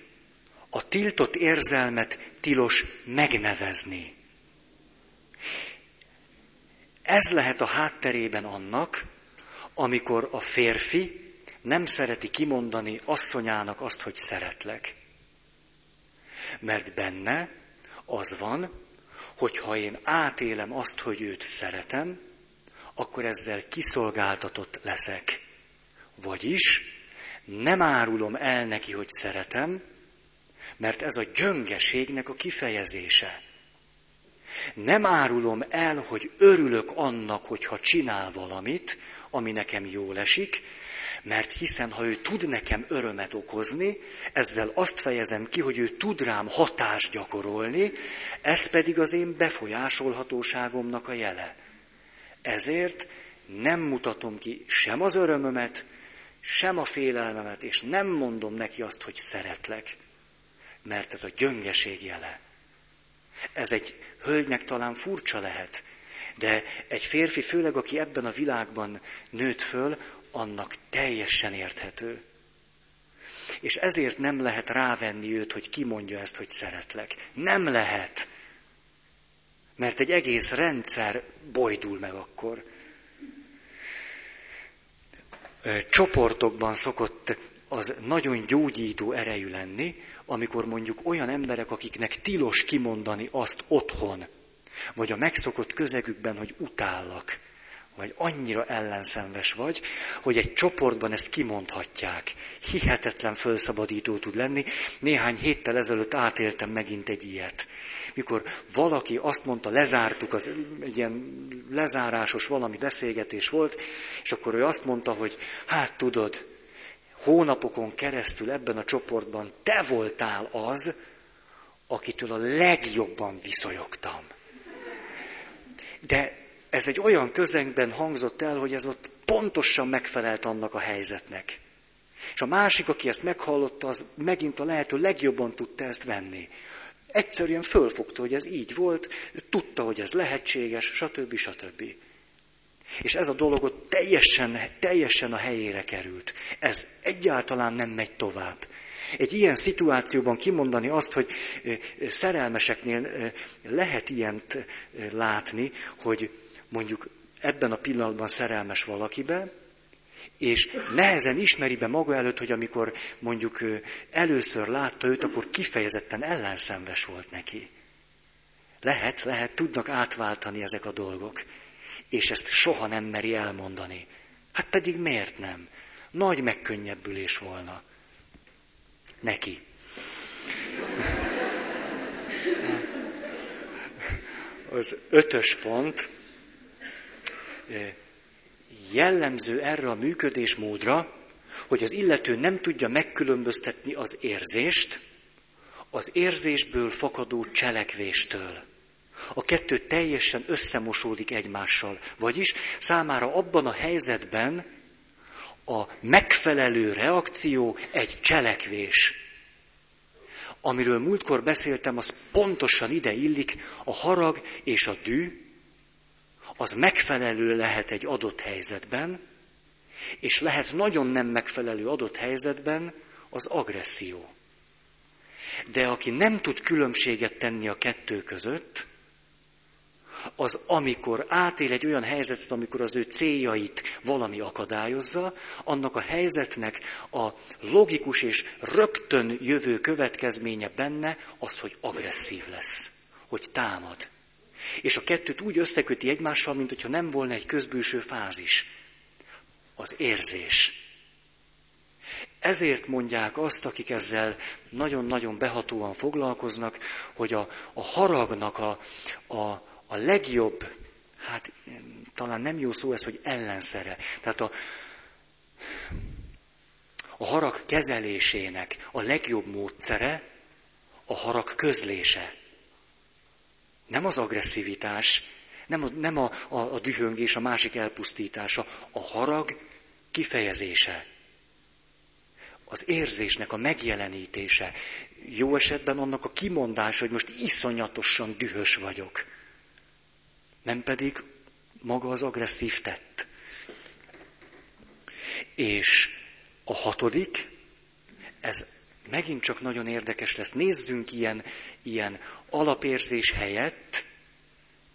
A tiltott érzelmet tilos megnevezni. Ez lehet a hátterében annak, amikor a férfi nem szereti kimondani asszonyának azt, hogy szeretlek. Mert benne az van, hogy ha én átélem azt, hogy őt szeretem, akkor ezzel kiszolgáltatott leszek. Vagyis nem árulom el neki, hogy szeretem, mert ez a gyöngeségnek a kifejezése. Nem árulom el, hogy örülök annak, hogyha csinál valamit, ami nekem jól esik, mert hiszen ha ő tud nekem örömet okozni, ezzel azt fejezem ki, hogy ő tud rám hatást gyakorolni, ez pedig az én befolyásolhatóságomnak a jele. Ezért nem mutatom ki sem az örömömet, sem a félelmemet, és nem mondom neki azt, hogy szeretlek, mert ez a gyöngeség jele. Ez egy hölgynek talán furcsa lehet, de egy férfi, főleg aki ebben a világban nőtt föl, annak teljesen érthető. És ezért nem lehet rávenni őt, hogy kimondja ezt, hogy szeretlek. Nem lehet. Mert egy egész rendszer bojdul meg akkor. Csoportokban szokott az nagyon gyógyító erejű lenni, amikor mondjuk olyan emberek, akiknek tilos kimondani azt otthon, vagy a megszokott közegükben, hogy utállak, vagy annyira ellenszenves vagy, hogy egy csoportban ezt kimondhatják. Hihetetlen fölszabadító tud lenni. Néhány héttel ezelőtt átéltem megint egy ilyet. Mikor valaki azt mondta, lezártuk, az, egy ilyen lezárásos valami beszélgetés volt, és akkor ő azt mondta, hogy hát tudod, hónapokon keresztül ebben a csoportban te voltál az, akitől a legjobban viszonyogtam. De ez egy olyan közegben hangzott el, hogy ez ott pontosan megfelelt annak a helyzetnek. És a másik, aki ezt meghallotta, az megint a lehető legjobban tudta ezt venni. Egyszerűen fölfogta, hogy ez így volt, tudta, hogy ez lehetséges, stb. stb. És ez a dolog ott teljesen, teljesen a helyére került. Ez egyáltalán nem megy tovább. Egy ilyen szituációban kimondani azt, hogy szerelmeseknél lehet ilyent látni, hogy mondjuk ebben a pillanatban szerelmes valakibe, és nehezen ismeri be maga előtt, hogy amikor mondjuk először látta őt, akkor kifejezetten ellenszenves volt neki. Lehet, lehet, tudnak átváltani ezek a dolgok. És ezt soha nem meri elmondani. Hát pedig miért nem? Nagy megkönnyebbülés volna. Neki. Az ötös pont, jellemző erre a működésmódra, hogy az illető nem tudja megkülönböztetni az érzést az érzésből fakadó cselekvéstől. A kettő teljesen összemosódik egymással. Vagyis számára abban a helyzetben a megfelelő reakció egy cselekvés. Amiről múltkor beszéltem, az pontosan ide illik, a harag és a dű, az megfelelő lehet egy adott helyzetben, és lehet nagyon nem megfelelő adott helyzetben az agresszió. De aki nem tud különbséget tenni a kettő között, az amikor átél egy olyan helyzetet, amikor az ő céljait valami akadályozza, annak a helyzetnek a logikus és rögtön jövő következménye benne az, hogy agresszív lesz, hogy támad. És a kettőt úgy összeköti egymással, mint hogyha nem volna egy közbűső fázis. Az érzés. Ezért mondják azt, akik ezzel nagyon-nagyon behatóan foglalkoznak, hogy a, a haragnak a, a, a legjobb, hát talán nem jó szó ez, hogy ellenszere. Tehát a, a harag kezelésének a legjobb módszere a harag közlése. Nem az agresszivitás, nem a, nem a, a, a dühöngés, a másik elpusztítása, a harag kifejezése. Az érzésnek a megjelenítése. Jó esetben annak a kimondása, hogy most iszonyatosan dühös vagyok. Nem pedig maga az agresszív tett. És a hatodik, ez megint csak nagyon érdekes lesz. Nézzünk ilyen, ilyen alapérzés helyett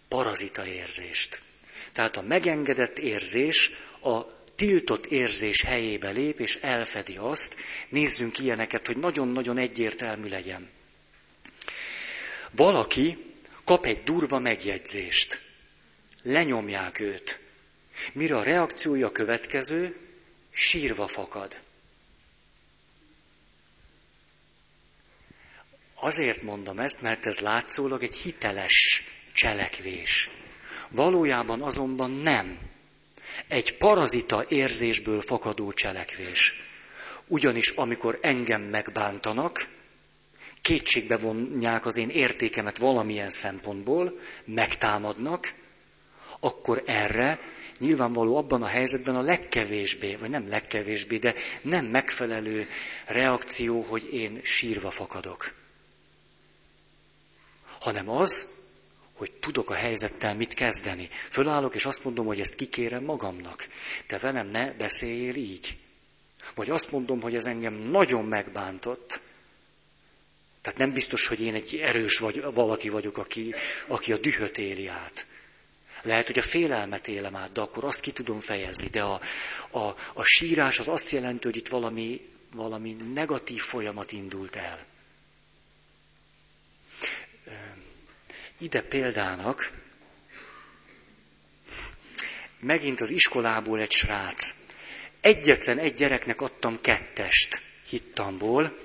parazita érzést. Tehát a megengedett érzés a tiltott érzés helyébe lép, és elfedi azt. Nézzünk ilyeneket, hogy nagyon-nagyon egyértelmű legyen. Valaki kap egy durva megjegyzést. Lenyomják őt. Mire a reakciója következő, sírva fakad. Azért mondom ezt, mert ez látszólag egy hiteles cselekvés. Valójában azonban nem. Egy parazita érzésből fakadó cselekvés. Ugyanis amikor engem megbántanak, kétségbe vonják az én értékemet valamilyen szempontból, megtámadnak, akkor erre nyilvánvaló abban a helyzetben a legkevésbé, vagy nem legkevésbé, de nem megfelelő reakció, hogy én sírva fakadok hanem az, hogy tudok a helyzettel mit kezdeni. Fölállok, és azt mondom, hogy ezt kikérem magamnak. Te velem ne beszéljél így. Vagy azt mondom, hogy ez engem nagyon megbántott. Tehát nem biztos, hogy én egy erős vagy, valaki vagyok, aki, aki a dühöt éli át. Lehet, hogy a félelmet élem át, de akkor azt ki tudom fejezni. De a, a, a sírás az azt jelenti, hogy itt valami valami negatív folyamat indult el. Ide példának megint az iskolából egy srác. Egyetlen egy gyereknek adtam kettest hittamból,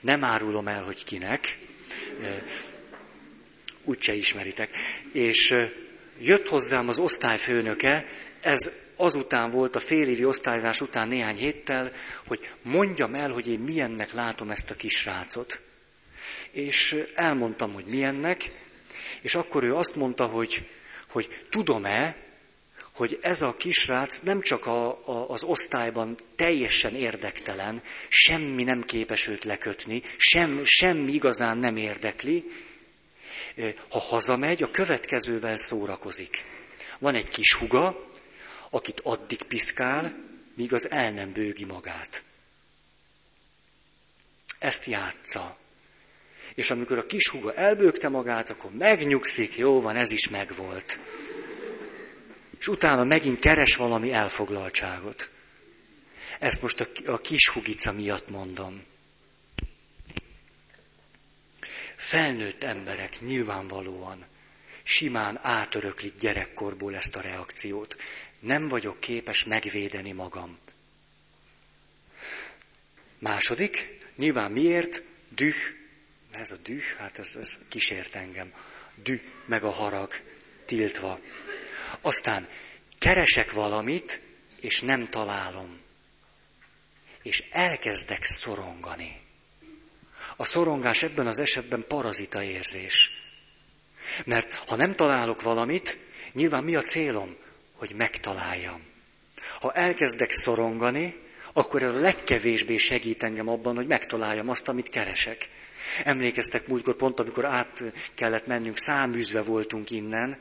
nem árulom el, hogy kinek, úgyse ismeritek. És jött hozzám az osztályfőnöke, ez azután volt a félévi osztályzás után néhány héttel, hogy mondjam el, hogy én milyennek látom ezt a kisrácot. És elmondtam, hogy milyennek, és akkor ő azt mondta, hogy, hogy tudom-e, hogy ez a kisrác nem csak a, a, az osztályban teljesen érdektelen, semmi nem képes őt lekötni, sem, semmi igazán nem érdekli, ha hazamegy, a következővel szórakozik. Van egy kis huga, akit addig piszkál, míg az el nem bőgi magát. Ezt játsza. És amikor a kis huga elbőgte magát, akkor megnyugszik, jó van, ez is megvolt. És utána megint keres valami elfoglaltságot. Ezt most a kis hugica miatt mondom. Felnőtt emberek nyilvánvalóan simán átöröklik gyerekkorból ezt a reakciót. Nem vagyok képes megvédeni magam. Második, nyilván miért? Düh. Ez a düh, hát ez, ez kísért engem. Düh, meg a harag, tiltva. Aztán keresek valamit, és nem találom. És elkezdek szorongani. A szorongás ebben az esetben parazita érzés. Mert ha nem találok valamit, nyilván mi a célom? Hogy megtaláljam. Ha elkezdek szorongani, akkor ez a legkevésbé segít engem abban, hogy megtaláljam azt, amit keresek. Emlékeztek múltkor pont, amikor át kellett mennünk, száműzve voltunk innen,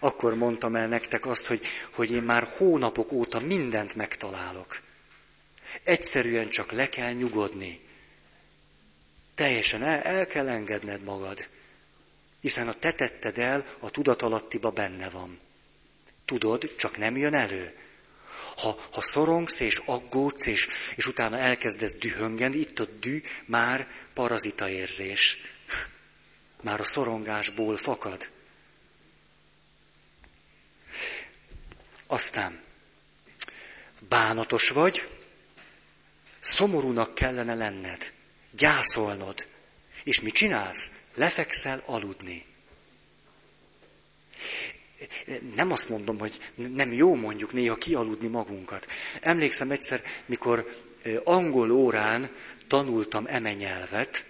akkor mondtam el nektek azt, hogy, hogy én már hónapok óta mindent megtalálok. Egyszerűen csak le kell nyugodni. Teljesen el, el kell engedned magad. Hiszen a te tetted el, a tudatalattiba benne van. Tudod, csak nem jön elő. Ha, ha szorongsz és aggódsz, és, és utána elkezdesz dühöngeni, itt a dű már parazita érzés. Már a szorongásból fakad. Aztán bánatos vagy, szomorúnak kellene lenned, gyászolnod. És mit csinálsz? Lefekszel aludni. Nem azt mondom, hogy nem jó mondjuk néha kialudni magunkat. Emlékszem egyszer, mikor angol órán tanultam emenyelvet,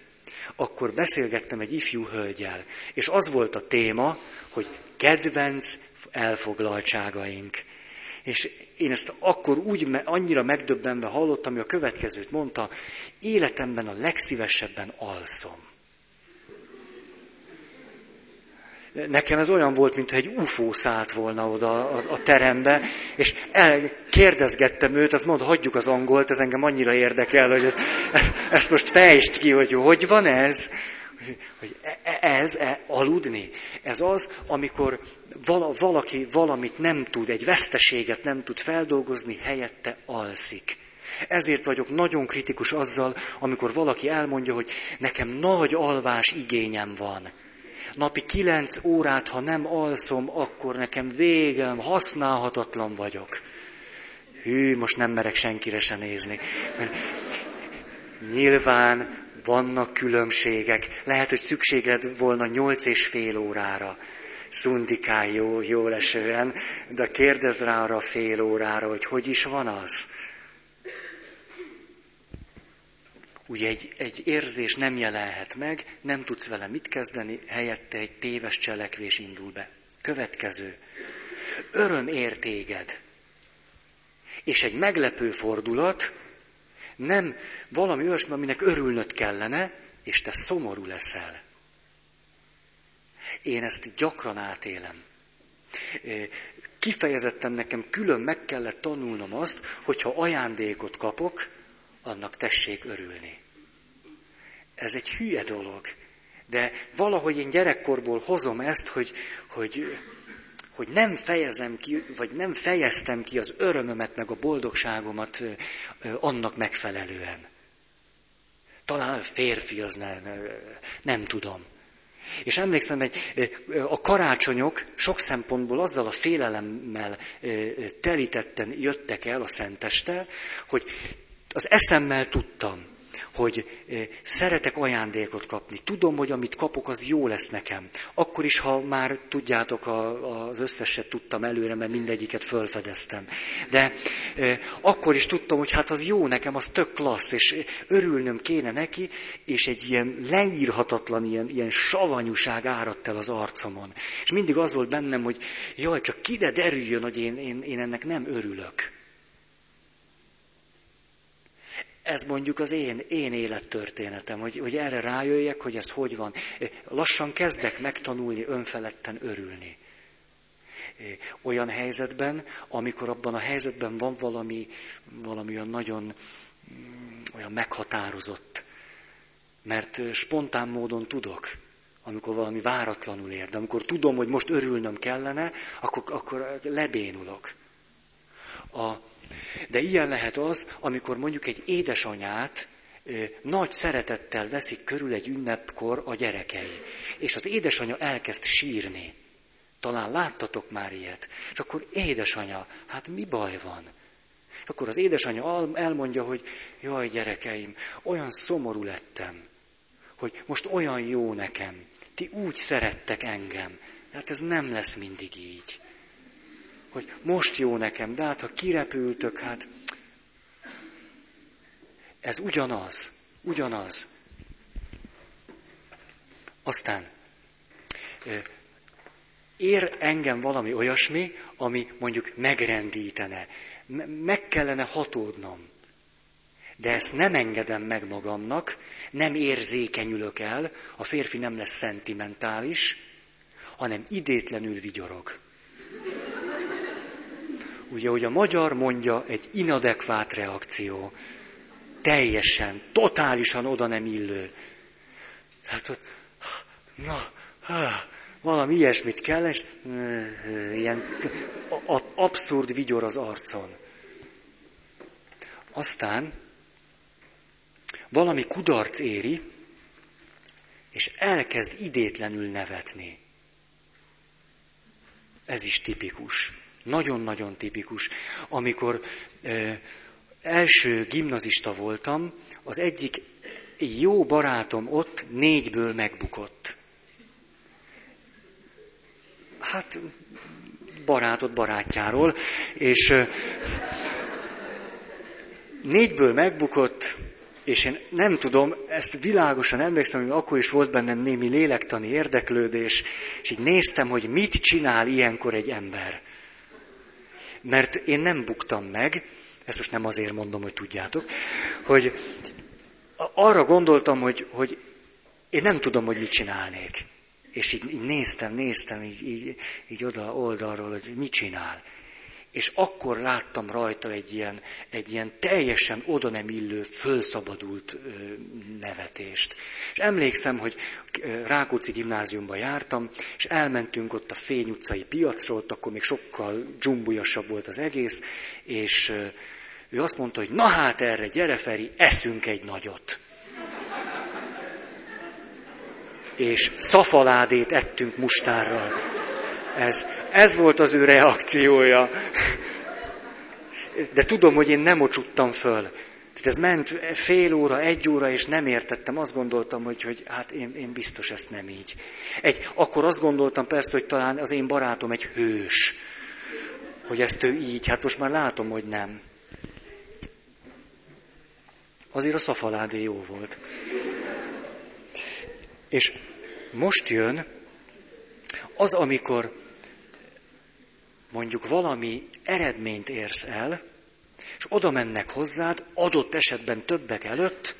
akkor beszélgettem egy ifjú hölgyel, és az volt a téma, hogy kedvenc elfoglaltságaink. És én ezt akkor úgy annyira megdöbbenve hallottam, hogy a következőt mondta, életemben a legszívesebben alszom. Nekem ez olyan volt, mintha egy ufó szállt volna oda a, a terembe, és kérdezgettem őt, azt mondta, hagyjuk az angolt, ez engem annyira érdekel, hogy ezt, ezt most fejtsd ki, hogy hogy van ez, hogy e, e, ez, e, aludni, ez az, amikor valaki valamit nem tud, egy veszteséget nem tud feldolgozni, helyette alszik. Ezért vagyok nagyon kritikus azzal, amikor valaki elmondja, hogy nekem nagy alvás igényem van. Napi kilenc órát, ha nem alszom, akkor nekem végem, használhatatlan vagyok. Hű, most nem merek senkire se nézni. Mert nyilván vannak különbségek. Lehet, hogy szükséged volna nyolc és fél órára. Szundikál jó, jó lesően, de kérdezz rá arra fél órára, hogy hogy is van az. Ugye egy, egy érzés nem jelenhet meg, nem tudsz vele mit kezdeni, helyette egy téves cselekvés indul be. Következő. Öröm ér téged. És egy meglepő fordulat, nem valami olyasmi, aminek örülnöd kellene, és te szomorú leszel. Én ezt gyakran átélem. Kifejezetten nekem külön meg kellett tanulnom azt, hogyha ajándékot kapok, annak tessék örülni. Ez egy hülye dolog. De valahogy én gyerekkorból hozom ezt, hogy, hogy, hogy nem fejezem ki, vagy nem fejeztem ki az örömömet, meg a boldogságomat annak megfelelően. talán férfi az ne, ne, nem tudom. És emlékszem, hogy a karácsonyok sok szempontból azzal a félelemmel telítetten jöttek el a Szenteste, hogy az eszemmel tudtam, hogy szeretek ajándékot kapni. Tudom, hogy amit kapok, az jó lesz nekem. Akkor is, ha már tudjátok, az összeset tudtam előre, mert mindegyiket fölfedeztem. De akkor is tudtam, hogy hát az jó nekem, az tök klassz, és örülnöm kéne neki, és egy ilyen leírhatatlan, ilyen, ilyen savanyúság áradt el az arcomon. És mindig az volt bennem, hogy jaj, csak kide derüljön, hogy én, én, én ennek nem örülök. Ez mondjuk az én, én élettörténetem, hogy, hogy erre rájöjjek, hogy ez hogy van. Lassan kezdek megtanulni önfeledten örülni. Olyan helyzetben, amikor abban a helyzetben van valami, valami olyan nagyon mm, olyan meghatározott. Mert spontán módon tudok, amikor valami váratlanul ér, de amikor tudom, hogy most örülnöm kellene, akkor, akkor lebénulok. A, de ilyen lehet az, amikor mondjuk egy édesanyát nagy szeretettel veszik körül egy ünnepkor a gyerekei. És az édesanya elkezd sírni. Talán láttatok már ilyet. És akkor édesanya, hát mi baj van? Akkor az édesanya elmondja, hogy jaj gyerekeim, olyan szomorú lettem, hogy most olyan jó nekem, ti úgy szerettek engem. Hát ez nem lesz mindig így hogy most jó nekem, de hát ha kirepültök, hát ez ugyanaz, ugyanaz. Aztán ér engem valami olyasmi, ami mondjuk megrendítene, meg kellene hatódnom. De ezt nem engedem meg magamnak, nem érzékenyülök el, a férfi nem lesz szentimentális, hanem idétlenül vigyorog ugye, hogy a magyar mondja, egy inadekvát reakció. Teljesen, totálisan oda nem illő. Tehát ott, na, valami ilyesmit kell, és ilyen abszurd vigyor az arcon. Aztán valami kudarc éri, és elkezd idétlenül nevetni. Ez is tipikus. Nagyon-nagyon tipikus. Amikor ö, első gimnazista voltam, az egyik jó barátom ott négyből megbukott. Hát barátot barátjáról, és ö, négyből megbukott, és én nem tudom, ezt világosan emlékszem, hogy akkor is volt bennem némi lélektani érdeklődés, és így néztem, hogy mit csinál ilyenkor egy ember. Mert én nem buktam meg, ezt most nem azért mondom, hogy tudjátok, hogy arra gondoltam, hogy, hogy én nem tudom, hogy mit csinálnék. És így, így néztem, néztem, így, így, így oda oldalról, hogy mit csinál. És akkor láttam rajta egy ilyen, egy ilyen teljesen oda nem illő, fölszabadult nevetést. És emlékszem, hogy Rákóczi gimnáziumba jártam, és elmentünk ott a Fény utcai piacról, ott akkor még sokkal dzsumbujasabb volt az egész, és ő azt mondta, hogy na hát erre, gyere Feri, eszünk egy nagyot. És szafaládét ettünk mustárral. Ez, ez volt az ő reakciója. De tudom, hogy én nem ocsuttam föl. Tehát ez ment fél óra, egy óra, és nem értettem. Azt gondoltam, hogy, hogy hát én, én biztos ezt nem így. Egy, akkor azt gondoltam persze, hogy talán az én barátom egy hős. Hogy ezt ő így, hát most már látom, hogy nem. Azért a szafaládé jó volt. És most jön az, amikor mondjuk valami eredményt érsz el, és oda mennek hozzád, adott esetben többek előtt,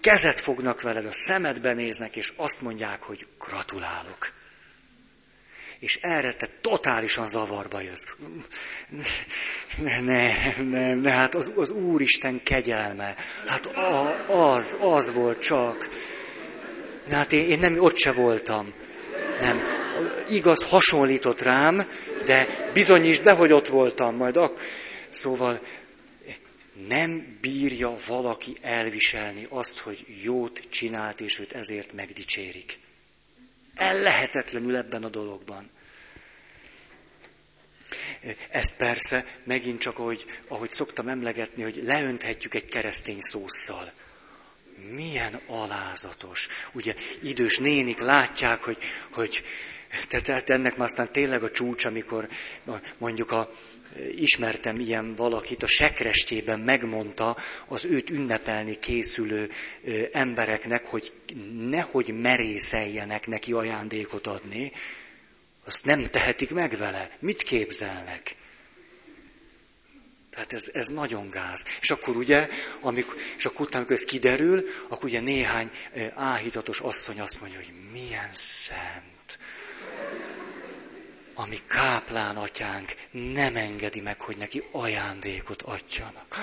kezet fognak veled, a szemedbe néznek, és azt mondják, hogy gratulálok. És erre te totálisan zavarba jössz. Ne, ne, ne, ne hát az, az Úristen kegyelme. Hát a, az, az volt csak. Hát én, én nem, ott se voltam. Nem. Igaz, hasonlított rám, de bizonyítsd be, hogy ott voltam majd. Ak- szóval nem bírja valaki elviselni azt, hogy jót csinált, és őt ezért megdicsérik. Ellehetetlenül ebben a dologban. Ezt persze megint csak, ahogy, ahogy szoktam emlegetni, hogy leönthetjük egy keresztény szószal. Milyen alázatos. Ugye idős nénik látják, hogy, hogy tehát ennek már aztán tényleg a csúcs, amikor mondjuk a, ismertem ilyen valakit, a sekrestében megmondta az őt ünnepelni készülő embereknek, hogy nehogy merészeljenek neki ajándékot adni, azt nem tehetik meg vele. Mit képzelnek? Tehát ez, ez nagyon gáz. És akkor ugye, amikor, és akkor utána, amikor ez kiderül, akkor ugye néhány áhítatos asszony azt mondja, hogy milyen szent. Ami káplán atyánk nem engedi meg, hogy neki ajándékot adjanak.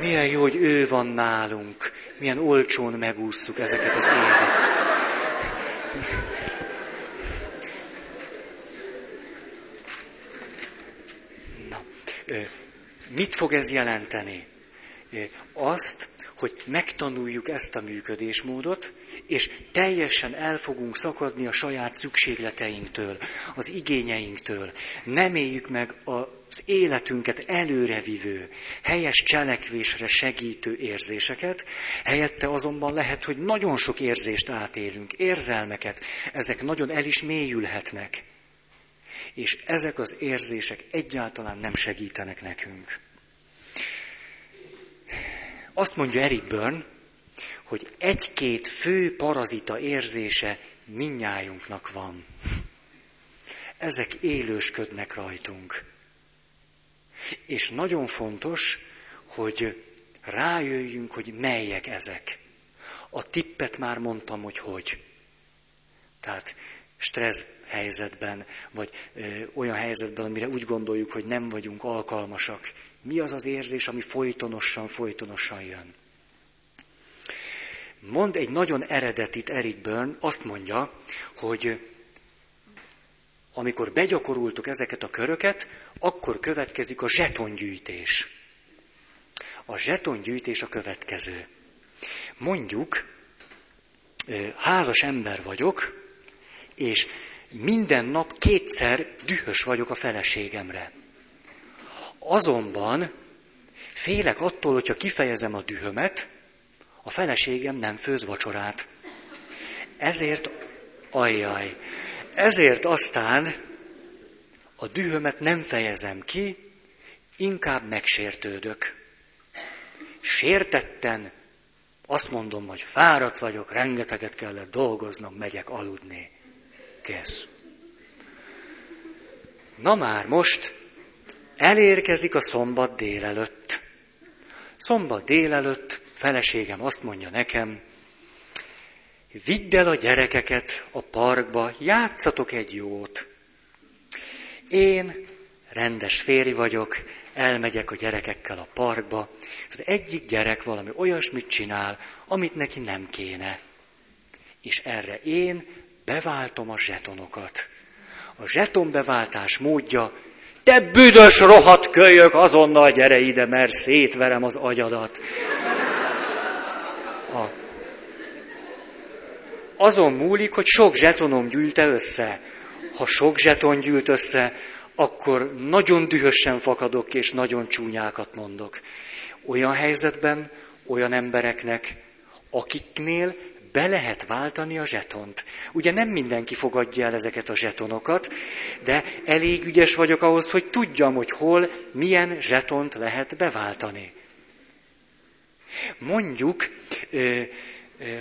Milyen jó, hogy ő van nálunk. Milyen olcsón megússzuk ezeket az éveket. Mit fog ez jelenteni? Azt, hogy megtanuljuk ezt a működésmódot, és teljesen el fogunk szakadni a saját szükségleteinktől, az igényeinktől. Nem éljük meg az életünket előrevivő, helyes cselekvésre segítő érzéseket, helyette azonban lehet, hogy nagyon sok érzést átélünk, érzelmeket, ezek nagyon el is mélyülhetnek és ezek az érzések egyáltalán nem segítenek nekünk. Azt mondja Eric Byrne, hogy egy-két fő parazita érzése minnyájunknak van. Ezek élősködnek rajtunk. És nagyon fontos, hogy rájöjjünk, hogy melyek ezek. A tippet már mondtam, hogy hogy. Tehát stressz helyzetben, vagy ö, olyan helyzetben, amire úgy gondoljuk, hogy nem vagyunk alkalmasak. Mi az az érzés, ami folytonosan, folytonosan jön? Mond egy nagyon eredetit Eric Byrne, azt mondja, hogy amikor begyakorultuk ezeket a köröket, akkor következik a zsetongyűjtés. A zsetongyűjtés a következő. Mondjuk, házas ember vagyok, és minden nap kétszer dühös vagyok a feleségemre. Azonban félek attól, hogyha kifejezem a dühömet, a feleségem nem főz vacsorát. Ezért, ajjaj, ezért aztán a dühömet nem fejezem ki, inkább megsértődök. Sértetten azt mondom, hogy fáradt vagyok, rengeteget kellett dolgoznom, megyek aludni. Kész. Na már most elérkezik a szombat délelőtt. Szombat délelőtt feleségem azt mondja nekem, vidd el a gyerekeket a parkba, játszatok egy jót. Én rendes férj vagyok, elmegyek a gyerekekkel a parkba, és az egyik gyerek valami olyasmit csinál, amit neki nem kéne. És erre én beváltom a zsetonokat. A zsetonbeváltás módja, te büdös rohadt kölyök, azonnal gyere ide, mert szétverem az agyadat. A... Azon múlik, hogy sok zsetonom gyűlte össze. Ha sok zseton gyűlt össze, akkor nagyon dühösen fakadok, és nagyon csúnyákat mondok. Olyan helyzetben, olyan embereknek, akiknél be lehet váltani a zsetont. Ugye nem mindenki fogadja el ezeket a zsetonokat, de elég ügyes vagyok ahhoz, hogy tudjam, hogy hol, milyen zsetont lehet beváltani. Mondjuk,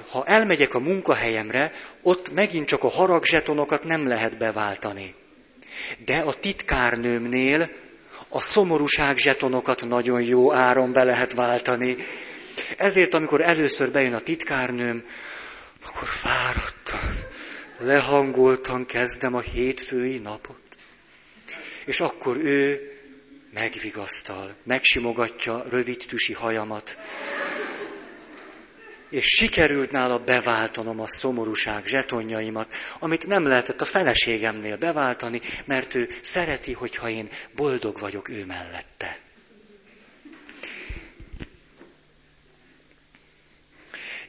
ha elmegyek a munkahelyemre, ott megint csak a haragzsetonokat nem lehet beváltani. De a titkárnőmnél a szomorúság zsetonokat nagyon jó áron be lehet váltani. Ezért, amikor először bejön a titkárnőm, akkor fáradtan, lehangoltan kezdem a hétfői napot. És akkor ő megvigasztal, megsimogatja rövid tüsi hajamat, és sikerült nála beváltanom a szomorúság zsetonjaimat, amit nem lehetett a feleségemnél beváltani, mert ő szereti, hogyha én boldog vagyok ő mellette.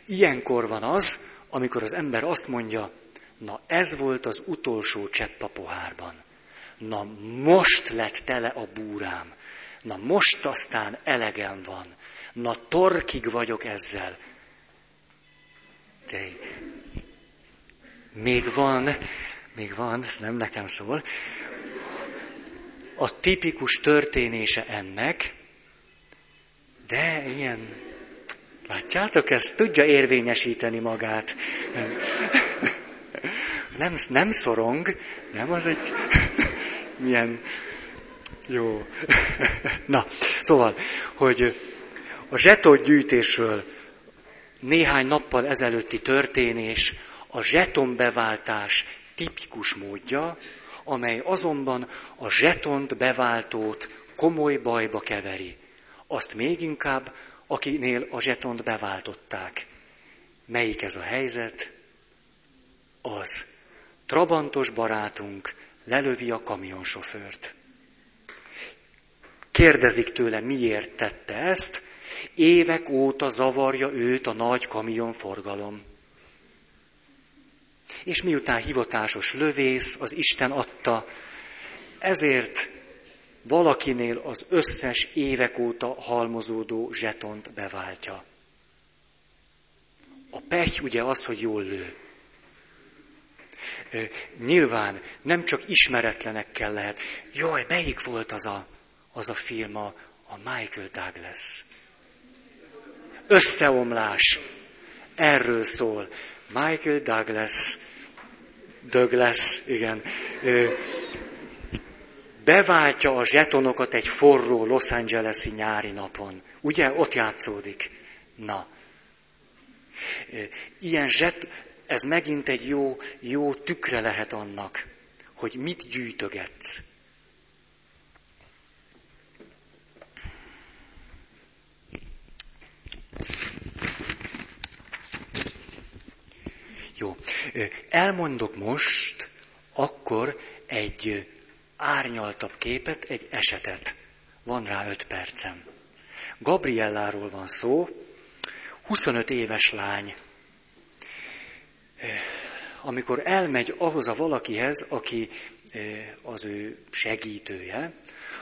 Ilyenkor van az, amikor az ember azt mondja, na ez volt az utolsó csepp a pohárban. Na most lett tele a búrám. Na most aztán elegem van. Na torkig vagyok ezzel. De még van, még van, ez nem nekem szól, a tipikus történése ennek, de ilyen, látjátok, ez tudja érvényesíteni magát. Nem, nem szorong, nem az egy, milyen jó. Na, szóval, hogy a zsetot gyűjtésről néhány nappal ezelőtti történés a zsetonbeváltás tipikus módja, amely azonban a zsetont beváltót komoly bajba keveri. Azt még inkább, akinél a zsetont beváltották. Melyik ez a helyzet? Az. Trabantos barátunk lelövi a kamionsofőrt. Kérdezik tőle, miért tette ezt, évek óta zavarja őt a nagy kamionforgalom. És miután hivatásos lövész, az Isten adta, ezért valakinél az összes évek óta halmozódó zsetont beváltja. A pech ugye az, hogy jól lő. Nyilván nem csak ismeretlenekkel lehet. Jaj, melyik volt az a, az a film, a, a Michael Douglas? Összeomlás. Erről szól. Michael Douglas, Douglas, igen, beváltja a zsetonokat egy forró Los Angeles-i nyári napon. Ugye, ott játszódik. Na. Ilyen zset, ez megint egy jó, jó tükre lehet annak, hogy mit gyűjtögetsz. Jó. Elmondok most akkor egy árnyaltabb képet, egy esetet. Van rá öt percem. Gabrielláról van szó, 25 éves lány. Amikor elmegy ahhoz a valakihez, aki az ő segítője,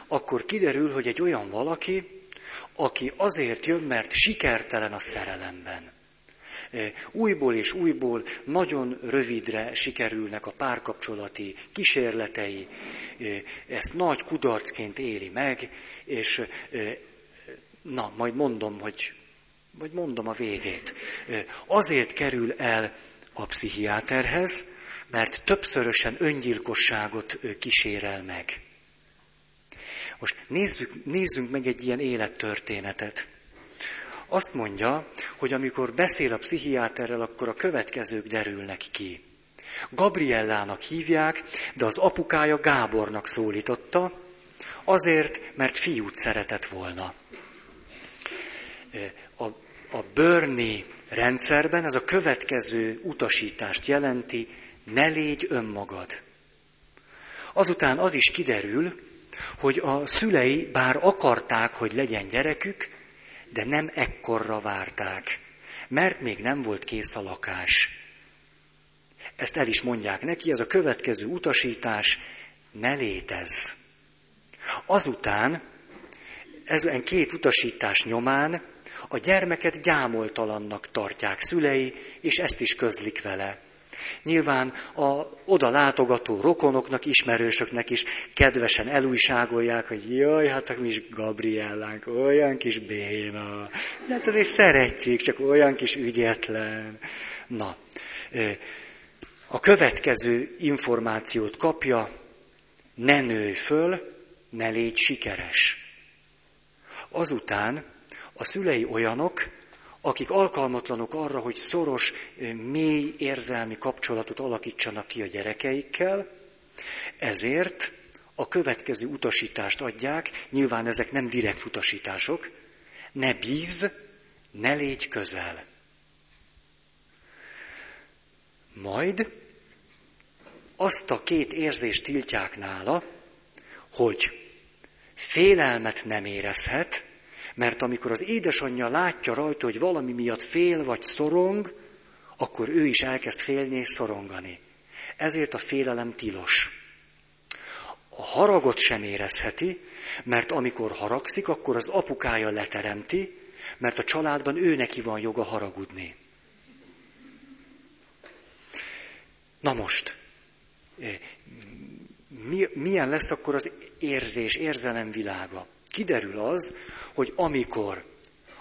akkor kiderül, hogy egy olyan valaki, aki azért jön, mert sikertelen a szerelemben újból és újból nagyon rövidre sikerülnek a párkapcsolati kísérletei, ezt nagy kudarcként éli meg, és na, majd mondom, hogy, vagy mondom a végét. Azért kerül el a pszichiáterhez, mert többszörösen öngyilkosságot kísérel meg. Most nézzük, nézzünk meg egy ilyen élettörténetet azt mondja, hogy amikor beszél a pszichiáterrel, akkor a következők derülnek ki. Gabriellának hívják, de az apukája Gábornak szólította, azért, mert fiút szeretett volna. A, a Börni rendszerben ez a következő utasítást jelenti, ne légy önmagad. Azután az is kiderül, hogy a szülei bár akarták, hogy legyen gyerekük, de nem ekkorra várták, mert még nem volt kész a lakás. Ezt el is mondják neki, ez a következő utasítás, ne létezz. Azután, ezen két utasítás nyomán a gyermeket gyámoltalannak tartják szülei, és ezt is közlik vele. Nyilván a oda látogató rokonoknak, ismerősöknek is kedvesen elújságolják, hogy jaj, hát a mi Gabriellánk, olyan kis béna. De hát azért szeretjük, csak olyan kis ügyetlen. Na, a következő információt kapja, ne nőj föl, ne légy sikeres. Azután a szülei olyanok, akik alkalmatlanok arra, hogy szoros, mély érzelmi kapcsolatot alakítsanak ki a gyerekeikkel, ezért a következő utasítást adják, nyilván ezek nem direkt utasítások, ne bíz, ne légy közel. Majd azt a két érzést tiltják nála, hogy félelmet nem érezhet, Mert amikor az édesanyja látja rajta, hogy valami miatt fél vagy szorong, akkor ő is elkezd félni és szorongani. Ezért a félelem tilos. A haragot sem érezheti, mert amikor haragszik, akkor az apukája leteremti, mert a családban ő neki van joga haragudni. Na most, eh, mi, milyen lesz akkor az érzés, érzelem világa? Kiderül az, hogy amikor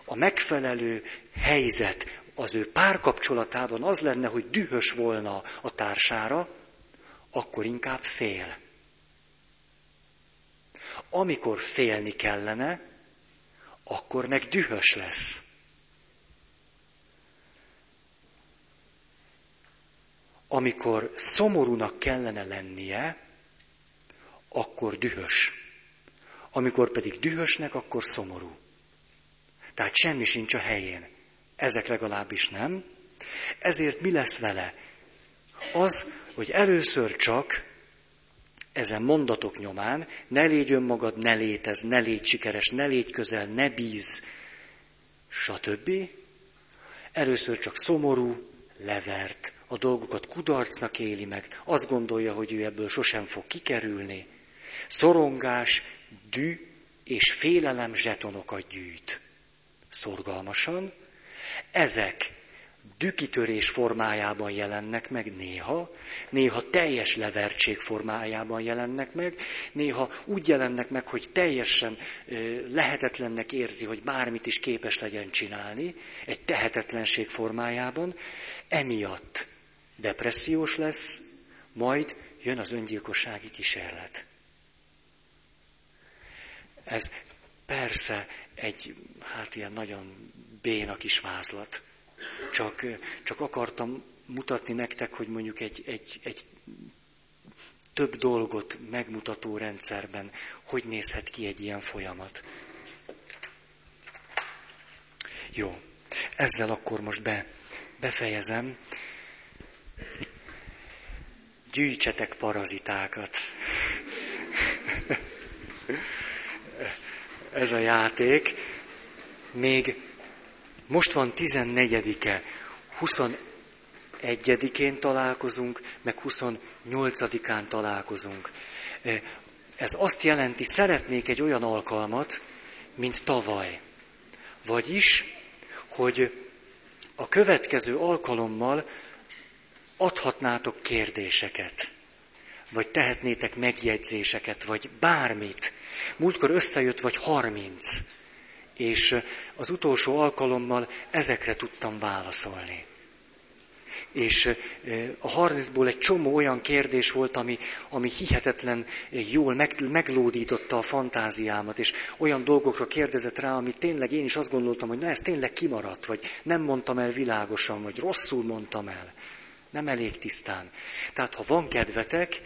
a megfelelő helyzet az ő párkapcsolatában az lenne, hogy dühös volna a társára, akkor inkább fél. Amikor félni kellene, akkor meg dühös lesz. Amikor szomorúnak kellene lennie, akkor dühös. Amikor pedig dühösnek, akkor szomorú. Tehát semmi sincs a helyén. Ezek legalábbis nem. Ezért mi lesz vele? Az, hogy először csak ezen mondatok nyomán ne légy önmagad, ne létez, ne légy sikeres, ne légy közel, ne bíz, stb. Először csak szomorú, levert, a dolgokat kudarcnak éli meg, azt gondolja, hogy ő ebből sosem fog kikerülni. Szorongás, dű és félelem zsetonokat gyűjt. Szorgalmasan. Ezek dükitörés formájában jelennek meg néha, néha teljes levertség formájában jelennek meg, néha úgy jelennek meg, hogy teljesen lehetetlennek érzi, hogy bármit is képes legyen csinálni, egy tehetetlenség formájában, emiatt depressziós lesz, majd jön az öngyilkossági kísérlet. Ez persze egy, hát ilyen nagyon béna kis vázlat. Csak, csak akartam mutatni nektek, hogy mondjuk egy, egy, egy több dolgot megmutató rendszerben hogy nézhet ki egy ilyen folyamat. Jó, ezzel akkor most be, befejezem. Gyűjtsetek parazitákat. Ez a játék. Még most van 14-e, 21-én találkozunk, meg 28-án találkozunk. Ez azt jelenti, szeretnék egy olyan alkalmat, mint tavaly. Vagyis, hogy a következő alkalommal adhatnátok kérdéseket, vagy tehetnétek megjegyzéseket, vagy bármit. Múltkor összejött vagy harminc és az utolsó alkalommal ezekre tudtam válaszolni. És a harcból egy csomó olyan kérdés volt, ami, ami hihetetlen jól meg, meglódította a fantáziámat, és olyan dolgokra kérdezett rá, amit tényleg én is azt gondoltam, hogy na ez tényleg kimaradt, vagy nem mondtam el világosan, vagy rosszul mondtam el. Nem elég tisztán. Tehát ha van kedvetek,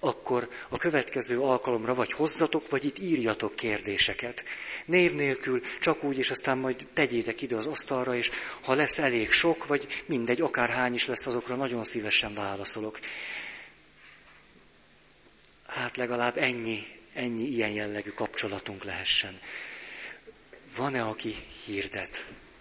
akkor a következő alkalomra vagy hozzatok, vagy itt írjatok kérdéseket. Név nélkül, csak úgy, és aztán majd tegyétek ide az asztalra, és ha lesz elég sok, vagy mindegy, akárhány is lesz, azokra nagyon szívesen válaszolok. Hát legalább ennyi, ennyi ilyen jellegű kapcsolatunk lehessen. Van-e, aki hirdet?